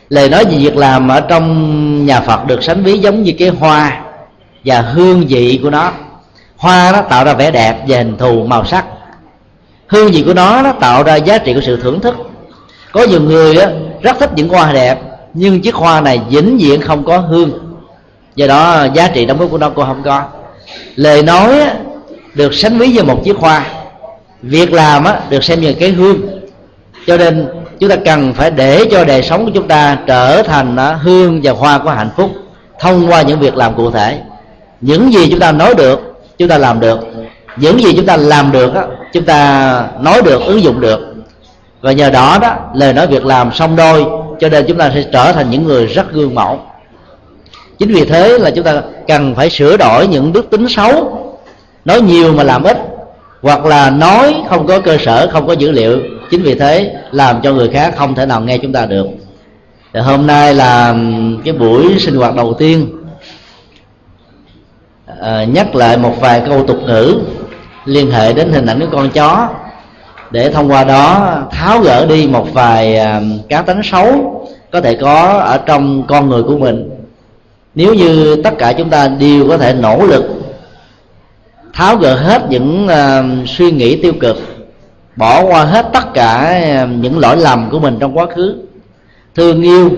Lời nói về việc làm ở trong nhà phật được sánh ví giống như cái hoa và hương vị của nó. Hoa nó tạo ra vẻ đẹp và hình thù màu sắc. Hương vị của nó nó tạo ra giá trị của sự thưởng thức. Có nhiều người đó, rất thích những hoa đẹp nhưng chiếc hoa này vĩnh viễn không có hương. Do đó giá trị đóng góp của nó cũng không có. Lời nói được sánh ví như một chiếc hoa. Việc làm á, được xem như cái hương. Cho nên chúng ta cần phải để cho đời sống của chúng ta trở thành á, hương và hoa của hạnh phúc thông qua những việc làm cụ thể. Những gì chúng ta nói được chúng ta làm được. Những gì chúng ta làm được á, chúng ta nói được ứng dụng được. Và nhờ đó đó lời nói việc làm song đôi cho nên chúng ta sẽ trở thành những người rất gương mẫu. Chính vì thế là chúng ta cần phải sửa đổi những đức tính xấu nói nhiều mà làm ít hoặc là nói không có cơ sở không có dữ liệu. Chính vì thế làm cho người khác không thể nào nghe chúng ta được. Thì hôm nay là cái buổi sinh hoạt đầu tiên. À, nhắc lại một vài câu tục ngữ liên hệ đến hình ảnh của con chó để thông qua đó tháo gỡ đi một vài à, cá tính xấu có thể có ở trong con người của mình. Nếu như tất cả chúng ta đều có thể nỗ lực tháo gỡ hết những uh, suy nghĩ tiêu cực bỏ qua hết tất cả ờ, những lỗi lầm của mình trong quá khứ. Thương yêu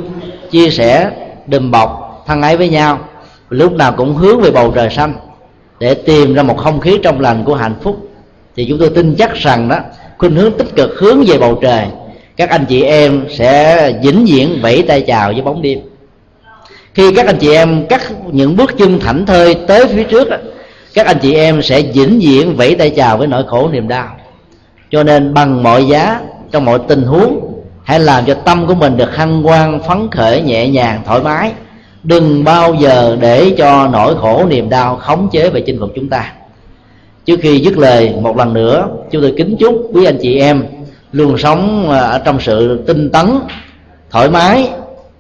chia sẻ đùm bọc thân ái với nhau lúc nào cũng hướng về bầu trời xanh để tìm ra một không khí trong lành của hạnh phúc. Thì chúng tôi tin chắc rằng đó khuynh hướng tích cực hướng về bầu trời các anh chị em sẽ vĩnh viễn vẫy tay chào với bóng đêm. Khi các anh chị em cắt những bước chân thảnh thơi tới phía trước các anh chị em sẽ vĩnh viễn vẫy tay chào với nỗi khổ niềm đau. Cho nên bằng mọi giá, trong mọi tình huống, hãy làm cho tâm của mình được hăng quan phấn khởi, nhẹ nhàng, thoải mái. Đừng bao giờ để cho nỗi khổ niềm đau khống chế và chinh phục chúng ta. Trước khi dứt lời, một lần nữa, chúng tôi kính chúc quý anh chị em luôn sống à, ở trong sự tinh tấn, thoải mái,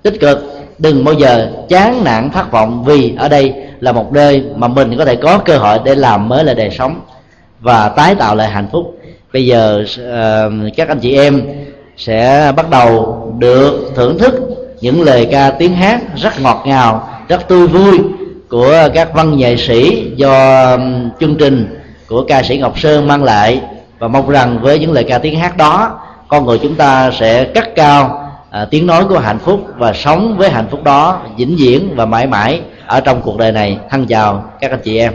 tích cực đừng bao giờ chán nản thất vọng vì ở đây là một nơi mà mình có thể có cơ hội để làm mới lại đời sống và tái tạo lại hạnh phúc. Bây giờ uh, các anh chị em sẽ bắt đầu được thưởng thức những lời ca tiếng hát rất ngọt ngào rất tươi vui của các văn nghệ sĩ do chương trình của ca sĩ ngọc sơn mang lại. Và mong rằng với những lời ca tiếng hát đó con người chúng ta sẽ cắt cao à, tiếng nói của hạnh phúc và sống với hạnh phúc đó vĩnh viễn và mãi mãi ở trong cuộc đời này. Thân chào các anh chị em.